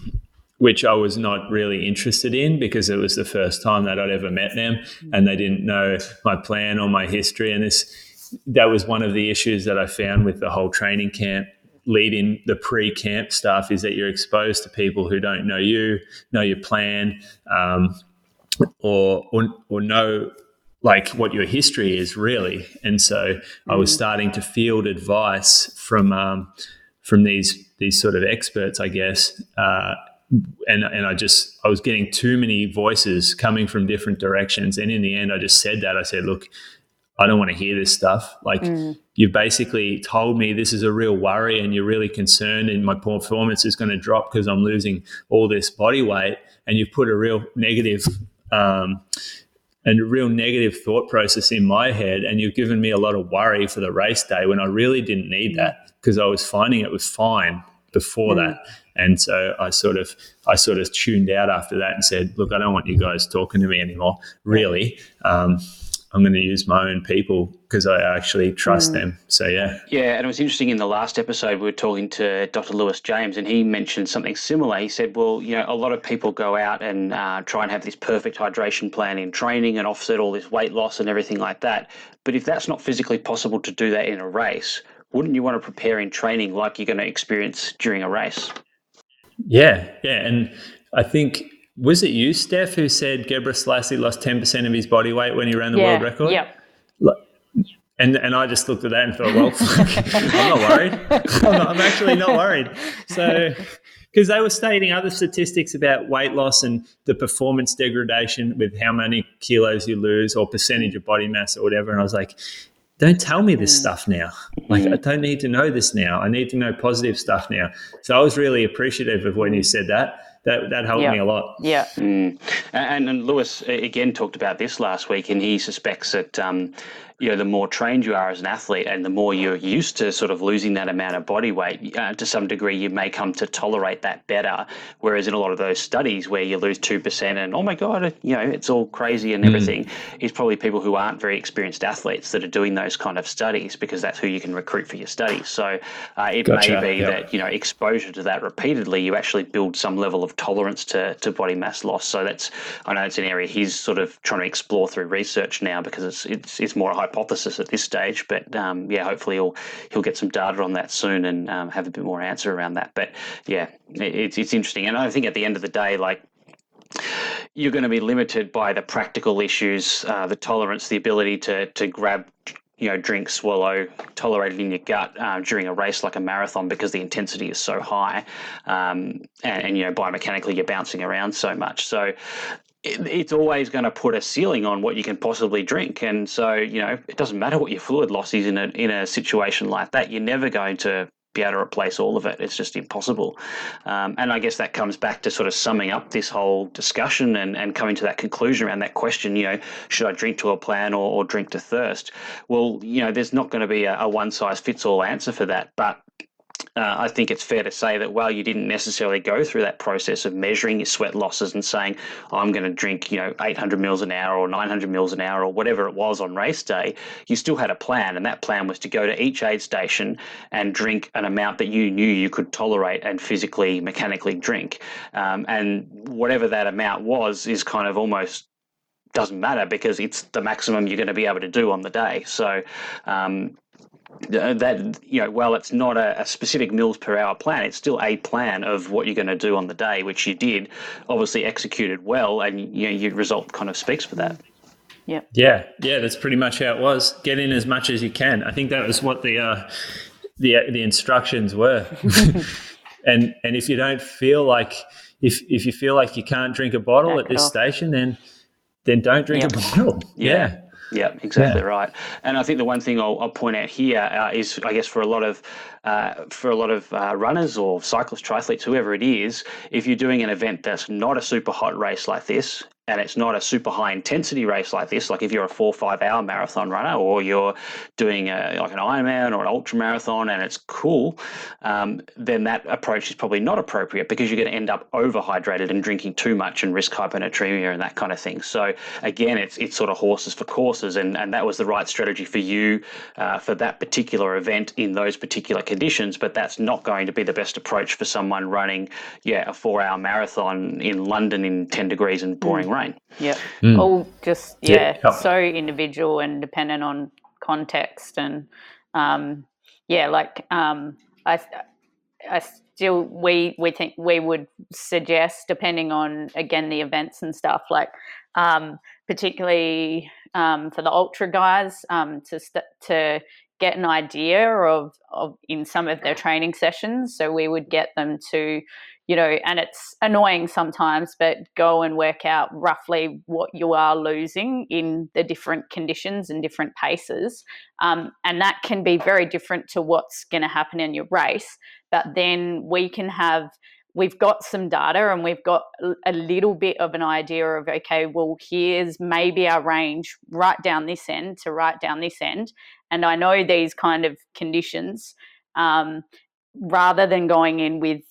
which I was not really interested in because it was the first time that I'd ever met them, and they didn't know my plan or my history, and this. That was one of the issues that I found with the whole training camp lead in the pre-camp stuff is that you're exposed to people who don't know you, know your plan, um, or, or or know like what your history is really. And so I was mm. starting to field advice from um, from these these sort of experts, I guess. Uh, and and I just I was getting too many voices coming from different directions, and in the end, I just said that I said, "Look, I don't want to hear this stuff. Like mm. you've basically told me this is a real worry and you're really concerned and my performance is going to drop because I'm losing all this body weight and you've put a real negative um, and a real negative thought process in my head. And you've given me a lot of worry for the race day when I really didn't need mm. that because I was finding it was fine before mm. that. And so I sort of I sort of tuned out after that and said, look, I don't want you guys talking to me anymore, really. Um, I'm going to use my own people because I actually trust mm. them. So yeah. Yeah, and it was interesting in the last episode we were talking to Dr. Lewis James, and he mentioned something similar. He said, "Well, you know, a lot of people go out and uh, try and have this perfect hydration plan in training and offset all this weight loss and everything like that. But if that's not physically possible to do that in a race, wouldn't you want to prepare in training like you're going to experience during a race?" Yeah, yeah, and I think was it you, Steph, who said Gebrselassie lost 10% of his body weight when he ran the yeah, world record? Yeah. And, and I just looked at that and thought, well, <laughs> I'm not worried. <laughs> I'm, not, I'm actually not worried. So, because they were stating other statistics about weight loss and the performance degradation with how many kilos you lose or percentage of body mass or whatever. And I was like, don't tell me this mm. stuff now. Like. I don't need to know this now. I need to know positive stuff now. So I was really appreciative of when you said that that that helped yeah. me a lot. Yeah. Mm. And, and Lewis again talked about this last week, and he suspects that um, you know, the more trained you are as an athlete and the more you're used to sort of losing that amount of body weight, uh, to some degree, you may come to tolerate that better. Whereas in a lot of those studies where you lose 2% and, oh my God, you know, it's all crazy and mm. everything, mm. is probably people who aren't very experienced athletes that are doing those kind of studies because that's who you can recruit for your studies. So uh, it gotcha. may be yep. that, you know, exposure to that repeatedly, you actually build some level of tolerance to, to body mass loss. So that's, I know it's an area he's sort of trying to explore through research now because it's, it's, it's more a hypothesis at this stage. But um, yeah, hopefully he'll he'll get some data on that soon and um, have a bit more answer around that. But yeah, it, it's it's interesting, and I think at the end of the day, like you're going to be limited by the practical issues, uh, the tolerance, the ability to to grab you know, drink, swallow, tolerate it in your gut uh, during a race like a marathon because the intensity is so high, um, and, and, you know, biomechanically you're bouncing around so much. So it's always going to put a ceiling on what you can possibly drink. And so, you know, it doesn't matter what your fluid loss is in a, in a situation like that. You're never going to be able to replace all of it. It's just impossible. Um, and I guess that comes back to sort of summing up this whole discussion and, and coming to that conclusion around that question, you know, should I drink to a plan or, or drink to thirst? Well, you know, there's not going to be a, a one size fits all answer for that. But uh, I think it's fair to say that while you didn't necessarily go through that process of measuring your sweat losses and saying, I'm going to drink, you know, 800 mils an hour or 900 mils an hour or whatever it was on race day, you still had a plan. And that plan was to go to each aid station and drink an amount that you knew you could tolerate and physically, mechanically drink. Um, and whatever that amount was is kind of almost doesn't matter because it's the maximum you're going to be able to do on the day. So, um, that you know, well, it's not a, a, specific mils per hour plan. It's still a plan of what you're going to do on the day, which you did, obviously executed well, and you know, your result kind of speaks for that. Yeah. Yeah, yeah, that's pretty much how it was. Get in as much as you can. I think that was what the uh, the the instructions were. <laughs> <laughs> and and if you don't feel like if if you feel like you can't drink a bottle Back at this off. station, then then don't drink yep. a bottle. yeah. yeah. Yeah, exactly yeah. right. And I think the one thing I'll, I'll point out here uh, is, I guess, for a lot of uh, for a lot of uh, runners or cyclists, triathletes, whoever it is, if you're doing an event that's not a super hot race like this, and it's not a super high intensity race like this, like if you're a four or five hour marathon runner or you're doing a, like an Ironman or an ultra marathon and it's cool, um, then that approach is probably not appropriate because you're going to end up overhydrated and drinking too much and risk hyponatremia and that kind of thing. So again, it's it's sort of horses for courses, and, and that was the right strategy for you uh, for that particular event in those particular conditions. But that's not going to be the best approach for someone running, yeah, a four hour marathon in London in ten degrees and pouring mm. Rain. Yeah. Mm. All just yeah, yeah, so individual and dependent on context and um, yeah, like um, I I still we we think we would suggest depending on again the events and stuff like um, particularly um, for the ultra guys um, to st- to get an idea of, of in some of their training sessions. So we would get them to you know, and it's annoying sometimes, but go and work out roughly what you are losing in the different conditions and different paces. Um, and that can be very different to what's going to happen in your race. But then we can have we've got some data and we've got a little bit of an idea of okay well here's maybe our range right down this end to right down this end and i know these kind of conditions um, rather than going in with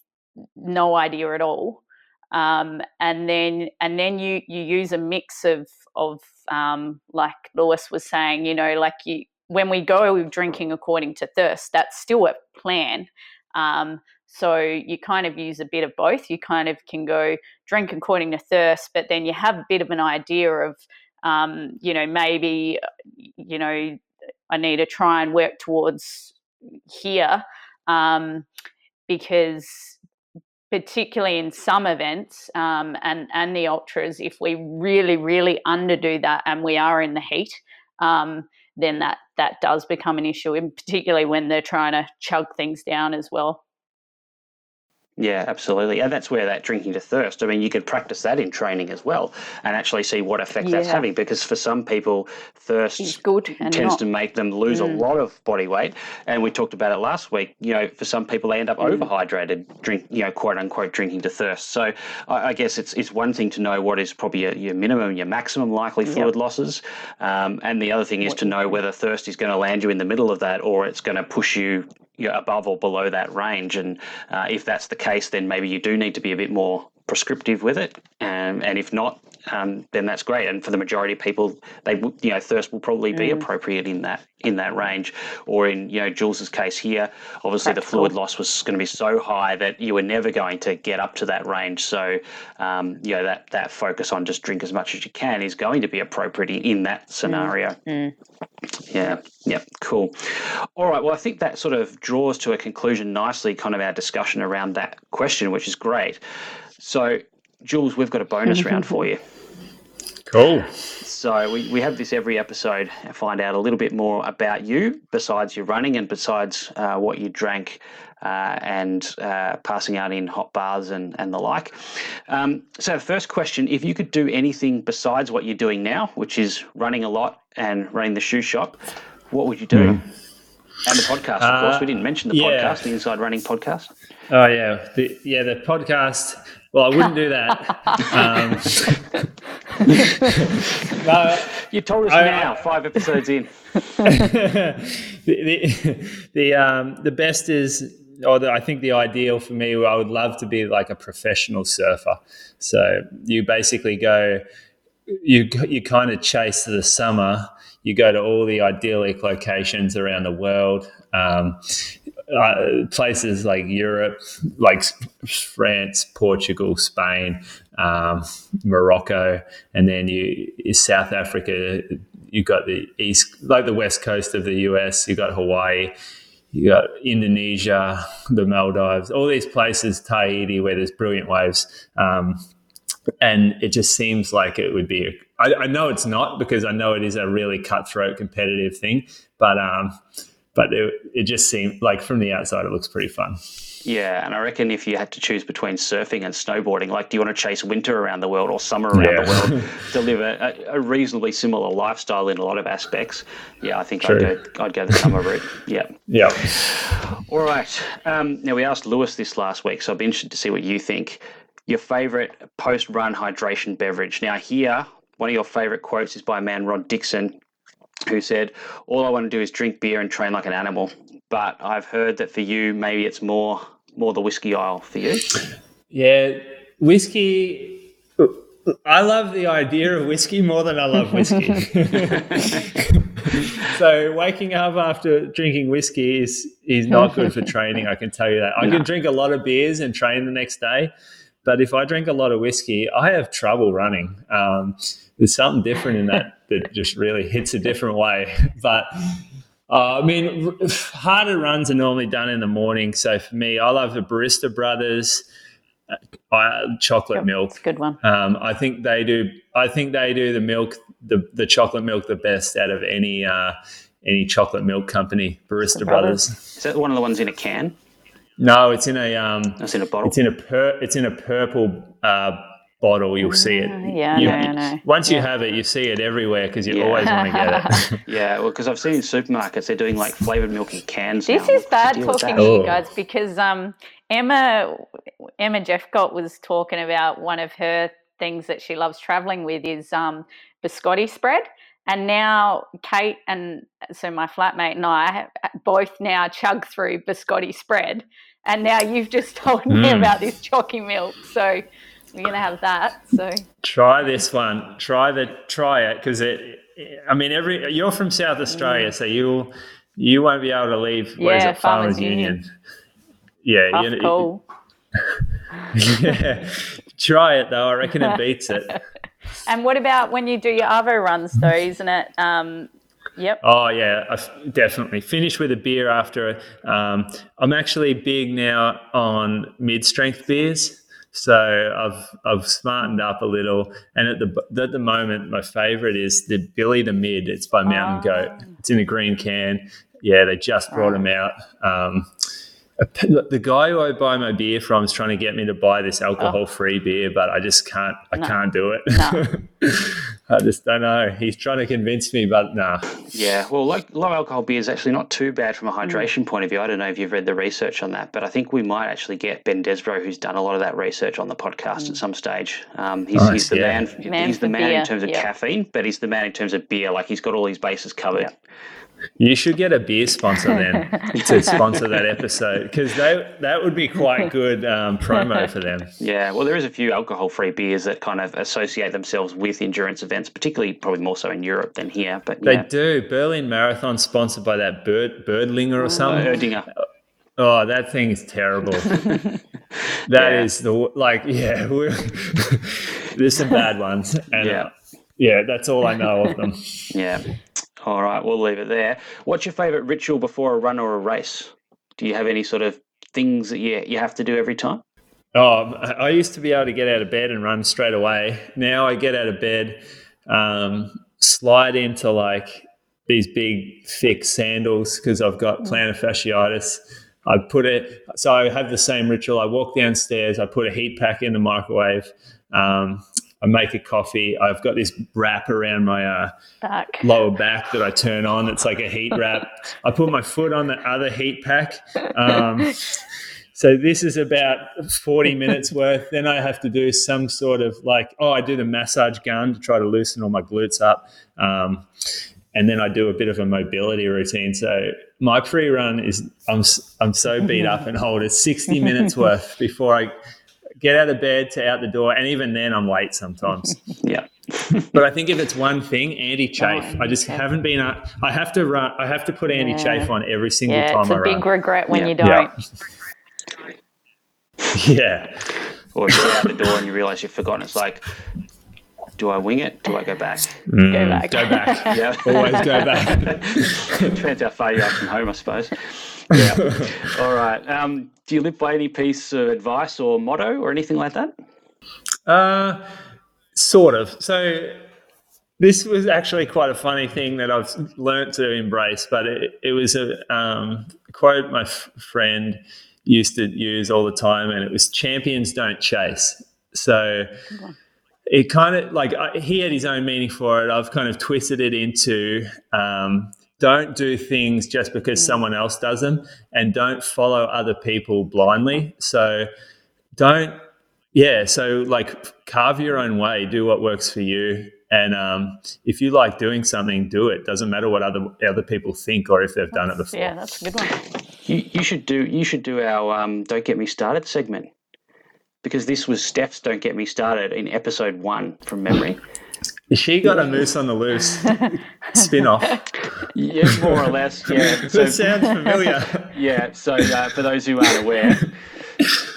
no idea at all um, and then and then you you use a mix of of um, like lewis was saying you know like you when we go drinking according to thirst that's still a plan um, so you kind of use a bit of both. You kind of can go drink according to thirst, but then you have a bit of an idea of, um, you know, maybe, you know, I need to try and work towards here um, because particularly in some events um, and and the ultras, if we really really underdo that and we are in the heat, um, then that that does become an issue, and particularly when they're trying to chug things down as well. Yeah, absolutely. And that's where that drinking to thirst, I mean, you could practice that in training as well and actually see what effect yeah. that's having because for some people, thirst good tends not. to make them lose mm. a lot of body weight. And we talked about it last week. You know, for some people, they end up mm. overhydrated, drink, you know, quote unquote, drinking to thirst. So I, I guess it's, it's one thing to know what is probably your, your minimum, your maximum likely fluid yep. losses. Um, and the other thing is what, to know whether thirst is going to land you in the middle of that or it's going to push you you know, above or below that range. And uh, if that's the case, then maybe you do need to be a bit more prescriptive with it. Um, and if not, um, then that's great. And for the majority of people, they you know thirst will probably be mm. appropriate in that in that range. Or in you know Jules's case here, obviously that's the fluid loss was going to be so high that you were never going to get up to that range. So um, you know that that focus on just drink as much as you can is going to be appropriate in, in that scenario. Mm. Mm. Yeah. Yeah. Cool. All right. Well, I think that sort of draws to a conclusion nicely, kind of our discussion around that question, which is great. So, Jules, we've got a bonus <laughs> round for you. Cool. So we, we have this every episode and find out a little bit more about you besides your running and besides uh, what you drank uh, and uh, passing out in hot baths and, and the like. Um, so, first question if you could do anything besides what you're doing now, which is running a lot and running the shoe shop, what would you do? Mm. And the podcast, of course. We didn't mention the yeah. podcast, the Inside Running podcast. Oh yeah, the, yeah, the podcast. Well, I wouldn't do that. <laughs> um, <laughs> no, you told us I, now, five episodes in. <laughs> the the the, um, the best is, or the, I think the ideal for me, I would love to be like a professional surfer. So you basically go, you you kind of chase the summer. You go to all the idyllic locations around the world. Um, uh, places like Europe, like France, Portugal, Spain, um, Morocco, and then you South Africa. You've got the east, like the west coast of the US. You've got Hawaii. You got Indonesia, the Maldives, all these places, Tahiti, where there's brilliant waves. Um, and it just seems like it would be. A, I, I know it's not because I know it is a really cutthroat competitive thing, but um, but it, it just seemed like from the outside, it looks pretty fun. Yeah, and I reckon if you had to choose between surfing and snowboarding, like do you want to chase winter around the world or summer around yeah. the world <laughs> to live a, a, reasonably similar lifestyle in a lot of aspects? Yeah, I think True. I'd go, I'd go the summer route. <laughs> Yeah. Yeah. All right. Um, now we asked Lewis this last week, so I'd be interested to see what you think. Your favorite post-run hydration beverage. Now here, one of your favorite quotes is by a man Rod Dixon, who said, All I want to do is drink beer and train like an animal. But I've heard that for you, maybe it's more more the whiskey aisle for you. Yeah, whiskey. I love the idea of whiskey more than I love whiskey. <laughs> <laughs> so waking up after drinking whiskey is is not good for training. I can tell you that. I no. can drink a lot of beers and train the next day, but if I drink a lot of whiskey, I have trouble running. Um, there's something different in that that just really hits a different way. <laughs> But uh, I mean, harder runs are normally done in the morning. So for me, I love the Barista Brothers. Uh, chocolate yep, milk, good one. Um, I think they do. I think they do the milk, the the chocolate milk, the best out of any uh, any chocolate milk company. Barista Brothers. Is that one of the ones in a can? No, it's in a um. It's in a bottle. It's in a per. It's in a purple uh, bottle, you'll see it. Yeah, you, I know, I know. Once yeah. you have it, you see it everywhere because you yeah. always want to get it. <laughs> yeah, well, because I've seen in supermarkets they're doing like flavored milk in cans. This now. is bad talking to you guys because um, Emma Emma Jeffcoat was talking about one of her things that she loves traveling with is um, Biscoff spread. And now Kate and so my flatmate and I both now chug through Biscoff spread. And now you've just <laughs> told me mm. about this chalky milk. So we're gonna have that. So try this one. Try the try it because it. I mean, every you're from South Australia, mm. so you you won't be able to leave. Yeah, Farmers, Farmers Union. Union. Yeah, Tough you, cool. <laughs> yeah, try it though. I reckon it beats it. <laughs> and what about when you do your Arvo runs, though? Isn't it? Um, Yep. Oh yeah, I definitely. Finish with a beer after. Um, I'm actually big now on mid-strength beers. So I've I've smartened up a little, and at the at the moment, my favourite is the Billy the Mid. It's by Mountain oh. Goat. It's in a green can. Yeah, they just brought oh. them out. Um, the guy who I buy my beer from is trying to get me to buy this alcohol-free oh. beer, but I just can't. I no. can't do it. No. <laughs> I just don't know. He's trying to convince me, but nah. Yeah, well, like low alcohol beer is actually not too bad from a mm. hydration mm. point of view. I don't know if you've read the research on that, but I think we might actually get Ben Desbrow, who's done a lot of that research on the podcast mm. at some stage. Um, he's, nice, he's, the yeah. man. man. He's the man beer. in terms of yep. caffeine, but he's the man in terms of beer. Like he's got all his bases covered. Yep. You should get a beer sponsor then <laughs> to sponsor that episode because that that would be quite good um, promo for them. Yeah, well, there is a few alcohol-free beers that kind of associate themselves with endurance events, particularly probably more so in Europe than here. But yeah. they do. Berlin Marathon sponsored by that Bird Birdlinger or oh, something. Erdinger. Oh, that thing is terrible. <laughs> That yeah. is the like, yeah. <laughs> there's some bad ones, and yeah. Uh, yeah, that's all I know of them. yeah. All right, we'll leave it there. What's your favourite ritual before a run or a race? Do you have any sort of things that you, you have to do every time? Oh, I used to be able to get out of bed and run straight away. Now I get out of bed, um, slide into like these big thick sandals because I've got mm. plantar fasciitis. I put it, so I have the same ritual. I walk downstairs, I put a heat pack in the microwave. Um, I make a coffee. I've got this wrap around my uh, back. lower back that I turn on. It's like a heat <laughs> wrap. I put my foot on the other heat pack. Um, so this is about 40 minutes worth. Then I have to do some sort of like, oh, I do the massage gun to try to loosen all my glutes up. Um, and then I do a bit of a mobility routine. So my pre-run is I'm I'm so beat up and hold it's 60 minutes <laughs> worth before I get out of bed to out the door, and even then I'm late sometimes. <laughs> yeah. but I think if it's one thing, anti chafe. I just haven't been. Uh, I have to run. I have to put anti chafe on every single yeah, time it's a I big regret when yeah. you don't. <laughs> Yeah. or you get out the door and you realize you've forgotten. It's like, do I wing it? Do I go back? Mm, go back. Go back. <laughs> yeah. Always go back. Depends how far you are from home, I suppose. Yeah. <laughs> All right. Um, do you live by any piece of advice or motto or anything like that? Uh, sort of. So this was actually quite a funny thing that I've learnt to embrace, but it, it was a um, quote my f- friend used to use all the time, and it was champions don't chase. So it kind of like I, he had his own meaning for it. I've kind of twisted it into um, don't do things just because mm. someone else does them and don't follow other people blindly. So don't, yeah. So like carve your own way, do what works for you. And um, if you like doing something, do it. Doesn't matter what other other people think or if they've done it before. Yeah, that's a good one. You, you should do you should do our um, "Don't Get Me Started" segment because this was Steph's "Don't Get Me Started" in episode one from memory. She got a moose on the loose <laughs> spin off. Yeah, more or less. Yeah. <laughs> So, that sounds familiar. <laughs> Yeah. So uh, for those who aren't aware,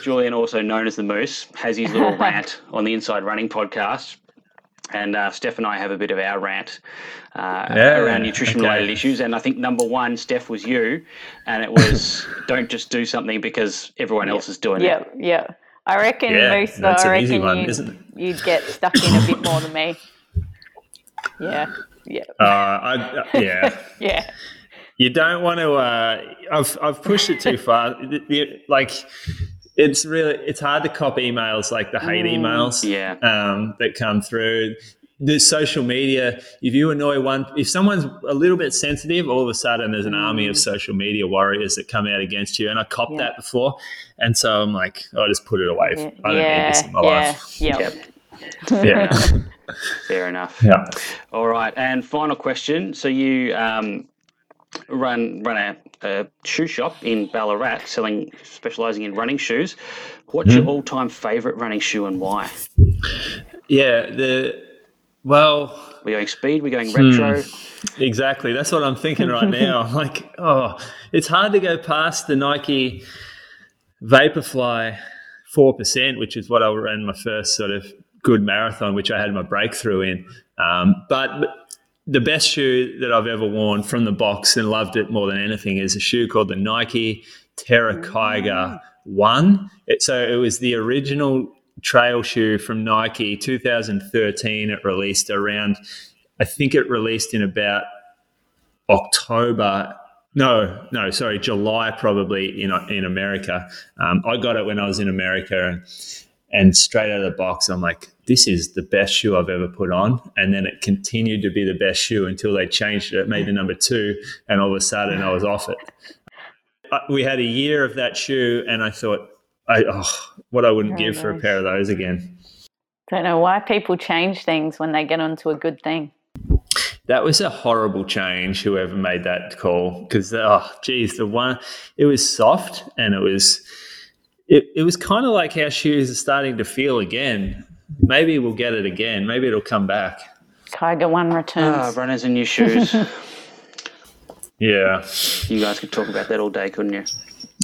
Julian, also known as the Moose, has his little rant on the Inside Running podcast. And uh, Steph and I have a bit of our rant uh, yeah, around nutrition related okay. issues. And I think number one, Steph, was you. And it was don't just do something because everyone else is doing it. Yeah, yeah. I reckon, yeah, Moose, I reckon one, you'd, you'd get stuck in a bit more than me. Yeah. Yeah. Uh, I, uh, yeah. <laughs> yeah. You don't want to. Uh, I've I've pushed it too <laughs> far. like it's really it's hard to cop emails like the hate mm, emails yeah. um, that come through. the social media, if you annoy one, if someone's a little bit sensitive, all of a sudden there's an army of mm. social media warriors that come out against you. And I copped yeah. that before. And so I'm like, oh, I just put it away. Yeah. I don't yeah. need this in my yeah. life. Yep. <laughs> Yep. Yeah. <laughs> Fair enough. Yeah. All right. And final question. So you um, run run a, a, shoe shop in Ballarat, selling specialising in running shoes. What's mm-hmm. your all time favourite running shoe and why? Yeah. The well. We're going speed. We're going retro. Hmm, exactly. That's what I'm thinking right now. <laughs> like, oh, it's hard to go past the Nike Vaporfly four percent, which is what I ran my first sort of good marathon, which I had my breakthrough in. Um, but, the best shoe that I've ever worn from the box and loved it more than anything is a shoe called the Nike Terra Kiger One. It, so it was the original trail shoe from Nike, 2013. It released around, I think it released in about October. No, no, sorry, July probably in in America. Um, I got it when I was in America, and and straight out of the box, I'm like, this is the best shoe I've ever put on. And then it continued to be the best shoe until they changed it, made the number two, and all of a sudden I was off it. We had a year of that shoe, and I thought, I, oh, what I wouldn't Very give nice. for a pair of those again. Don't know why people change things when they get onto a good thing. That was a horrible change, whoever made that call, because, oh, geez, the one, it was soft and it was it, it was kind of like how shoes are starting to feel again. Maybe we'll get it again. Maybe it'll come back. Tiger one returns. Ah, runners in new shoes. <laughs> yeah. You guys could talk about that all day, couldn't you?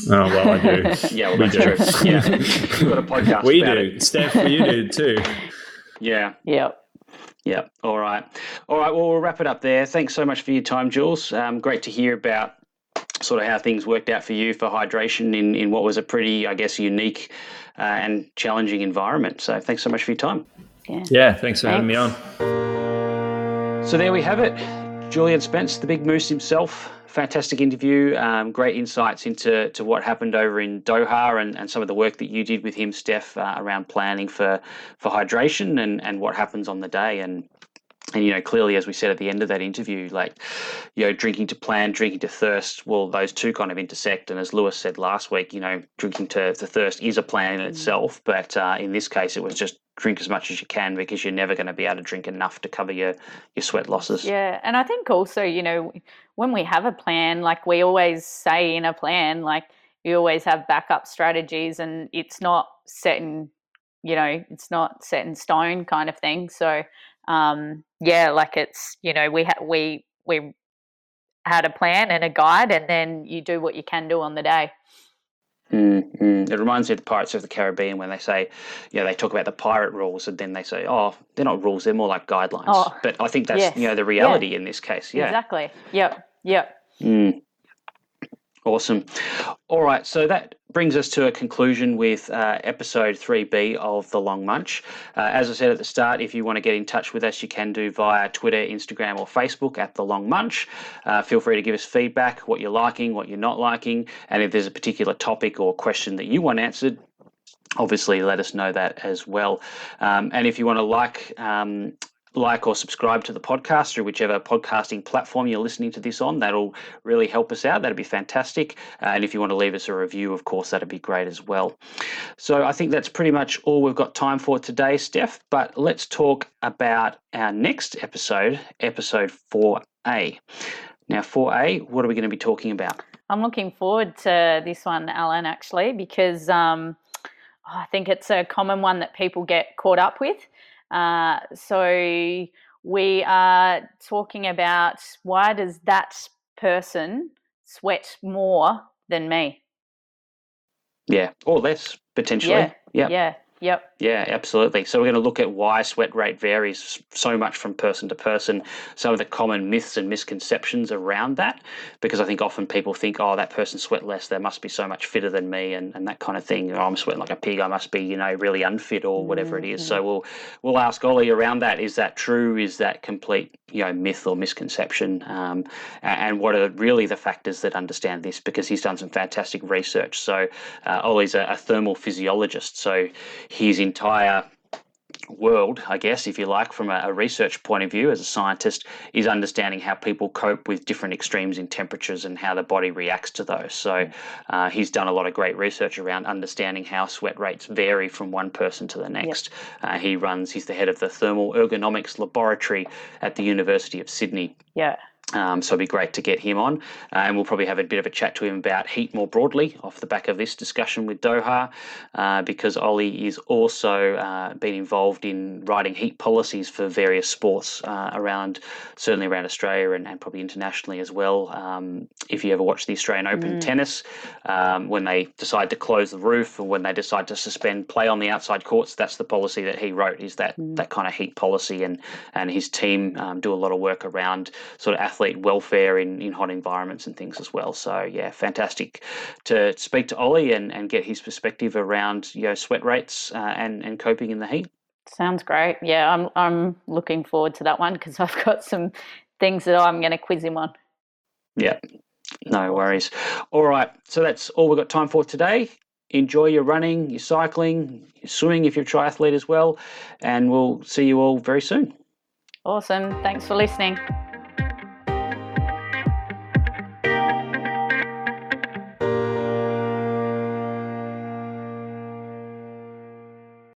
Oh well, I do. <laughs> yeah, well, we do. True. Yeah, we've got a podcast. We do. It. Steph, you do too. Yeah. Yep. Yep. All right. All right. Well, we'll wrap it up there. Thanks so much for your time, Jules. Um, great to hear about sort of how things worked out for you for hydration in, in what was a pretty, I guess, unique uh, and challenging environment. So thanks so much for your time. Yeah, yeah thanks for thanks. having me on. So there we have it. Julian Spence, the big moose himself. Fantastic interview. Um, great insights into to what happened over in Doha and, and some of the work that you did with him, Steph, uh, around planning for, for hydration and, and what happens on the day. And and you know clearly as we said at the end of that interview like you know drinking to plan drinking to thirst well those two kind of intersect. And as lewis said last week you know drinking to, to thirst is a plan in mm. itself. But uh, in this case it was just drink as much as you can because you're never going to be able to drink enough to cover your your sweat losses. Yeah. And i think also you know when we have a plan like we always say in a plan like you always have backup strategies and it's not set in you know it's not set in stone kind of thing. So um, yeah, like it's you know we ha- we we had a plan and a guide, and then you do what you can do on the day. Mm-hmm. It reminds me of the Pirates of the Caribbean when they say, you know, they talk about the pirate rules, and then they say, oh, they're not rules; they're more like guidelines. Oh, but I think that's yes. you know the reality yeah. in this case. Yeah, exactly. Yep. Yep. Mm. Awesome. All right, so that brings us to a conclusion with uh, episode 3B of The Long Munch. Uh, as I said at the start, if you want to get in touch with us, you can do via Twitter, Instagram, or Facebook at The Long Munch. Uh, feel free to give us feedback, what you're liking, what you're not liking, and if there's a particular topic or question that you want answered, obviously let us know that as well. Um, and if you want to like um, like or subscribe to the podcast through whichever podcasting platform you're listening to this on. That'll really help us out. That'd be fantastic. Uh, and if you want to leave us a review, of course, that'd be great as well. So I think that's pretty much all we've got time for today, Steph. But let's talk about our next episode, episode 4A. Now, 4A, what are we going to be talking about? I'm looking forward to this one, Alan, actually, because um, I think it's a common one that people get caught up with. Uh, so we are talking about why does that person sweat more than me? Yeah, or less potentially. Yeah, yeah, yeah. Yep. Yeah, absolutely. So we're going to look at why sweat rate varies so much from person to person, some of the common myths and misconceptions around that, because I think often people think, oh, that person sweat less, they must be so much fitter than me, and, and that kind of thing. Oh, I'm sweating like a pig, I must be, you know, really unfit or whatever mm-hmm. it is. So mm-hmm. we'll we'll ask Ollie around that. Is that true? Is that complete, you know, myth or misconception? Um, and what are really the factors that understand this? Because he's done some fantastic research. So uh, Ollie's a, a thermal physiologist, so his entire world, I guess, if you like, from a, research point of view as a scientist, is understanding how people cope with different extremes in temperatures and how the body reacts to those. So uh, he's done a lot of great research around understanding how sweat rates vary from one person to the next. Yep. Uh, he runs, he's the head of the Thermal Ergonomics Laboratory at the University of Sydney. Yeah. Um, so it'd be great to get him on, uh, and we'll probably have a bit of a chat to him about heat more broadly off the back of this discussion with Doha, uh, because Ollie is also uh, been involved in writing heat policies for various sports uh, around, certainly around Australia and, and probably internationally as well. Um, if you ever watch the Australian Open mm. tennis, um, when they decide to close the roof or when they decide to suspend play on the outside courts, that's the policy that he wrote. Is that mm. that kind of heat policy, and and his team um, do a lot of work around sort of athlete welfare in, in hot environments and things as well. So yeah, fantastic to speak to Ollie and, and get his perspective around you know sweat rates uh, and and coping in the heat. Sounds great. Yeah, I'm I'm looking forward to that one because <laughs> I've got some things that I'm going to quiz him on. Yeah, no worries. All right, so that's all we've got time for today. Enjoy your running, your cycling, your swimming if you're a triathlete as well, and we'll see you all very soon. Awesome. Thanks for listening.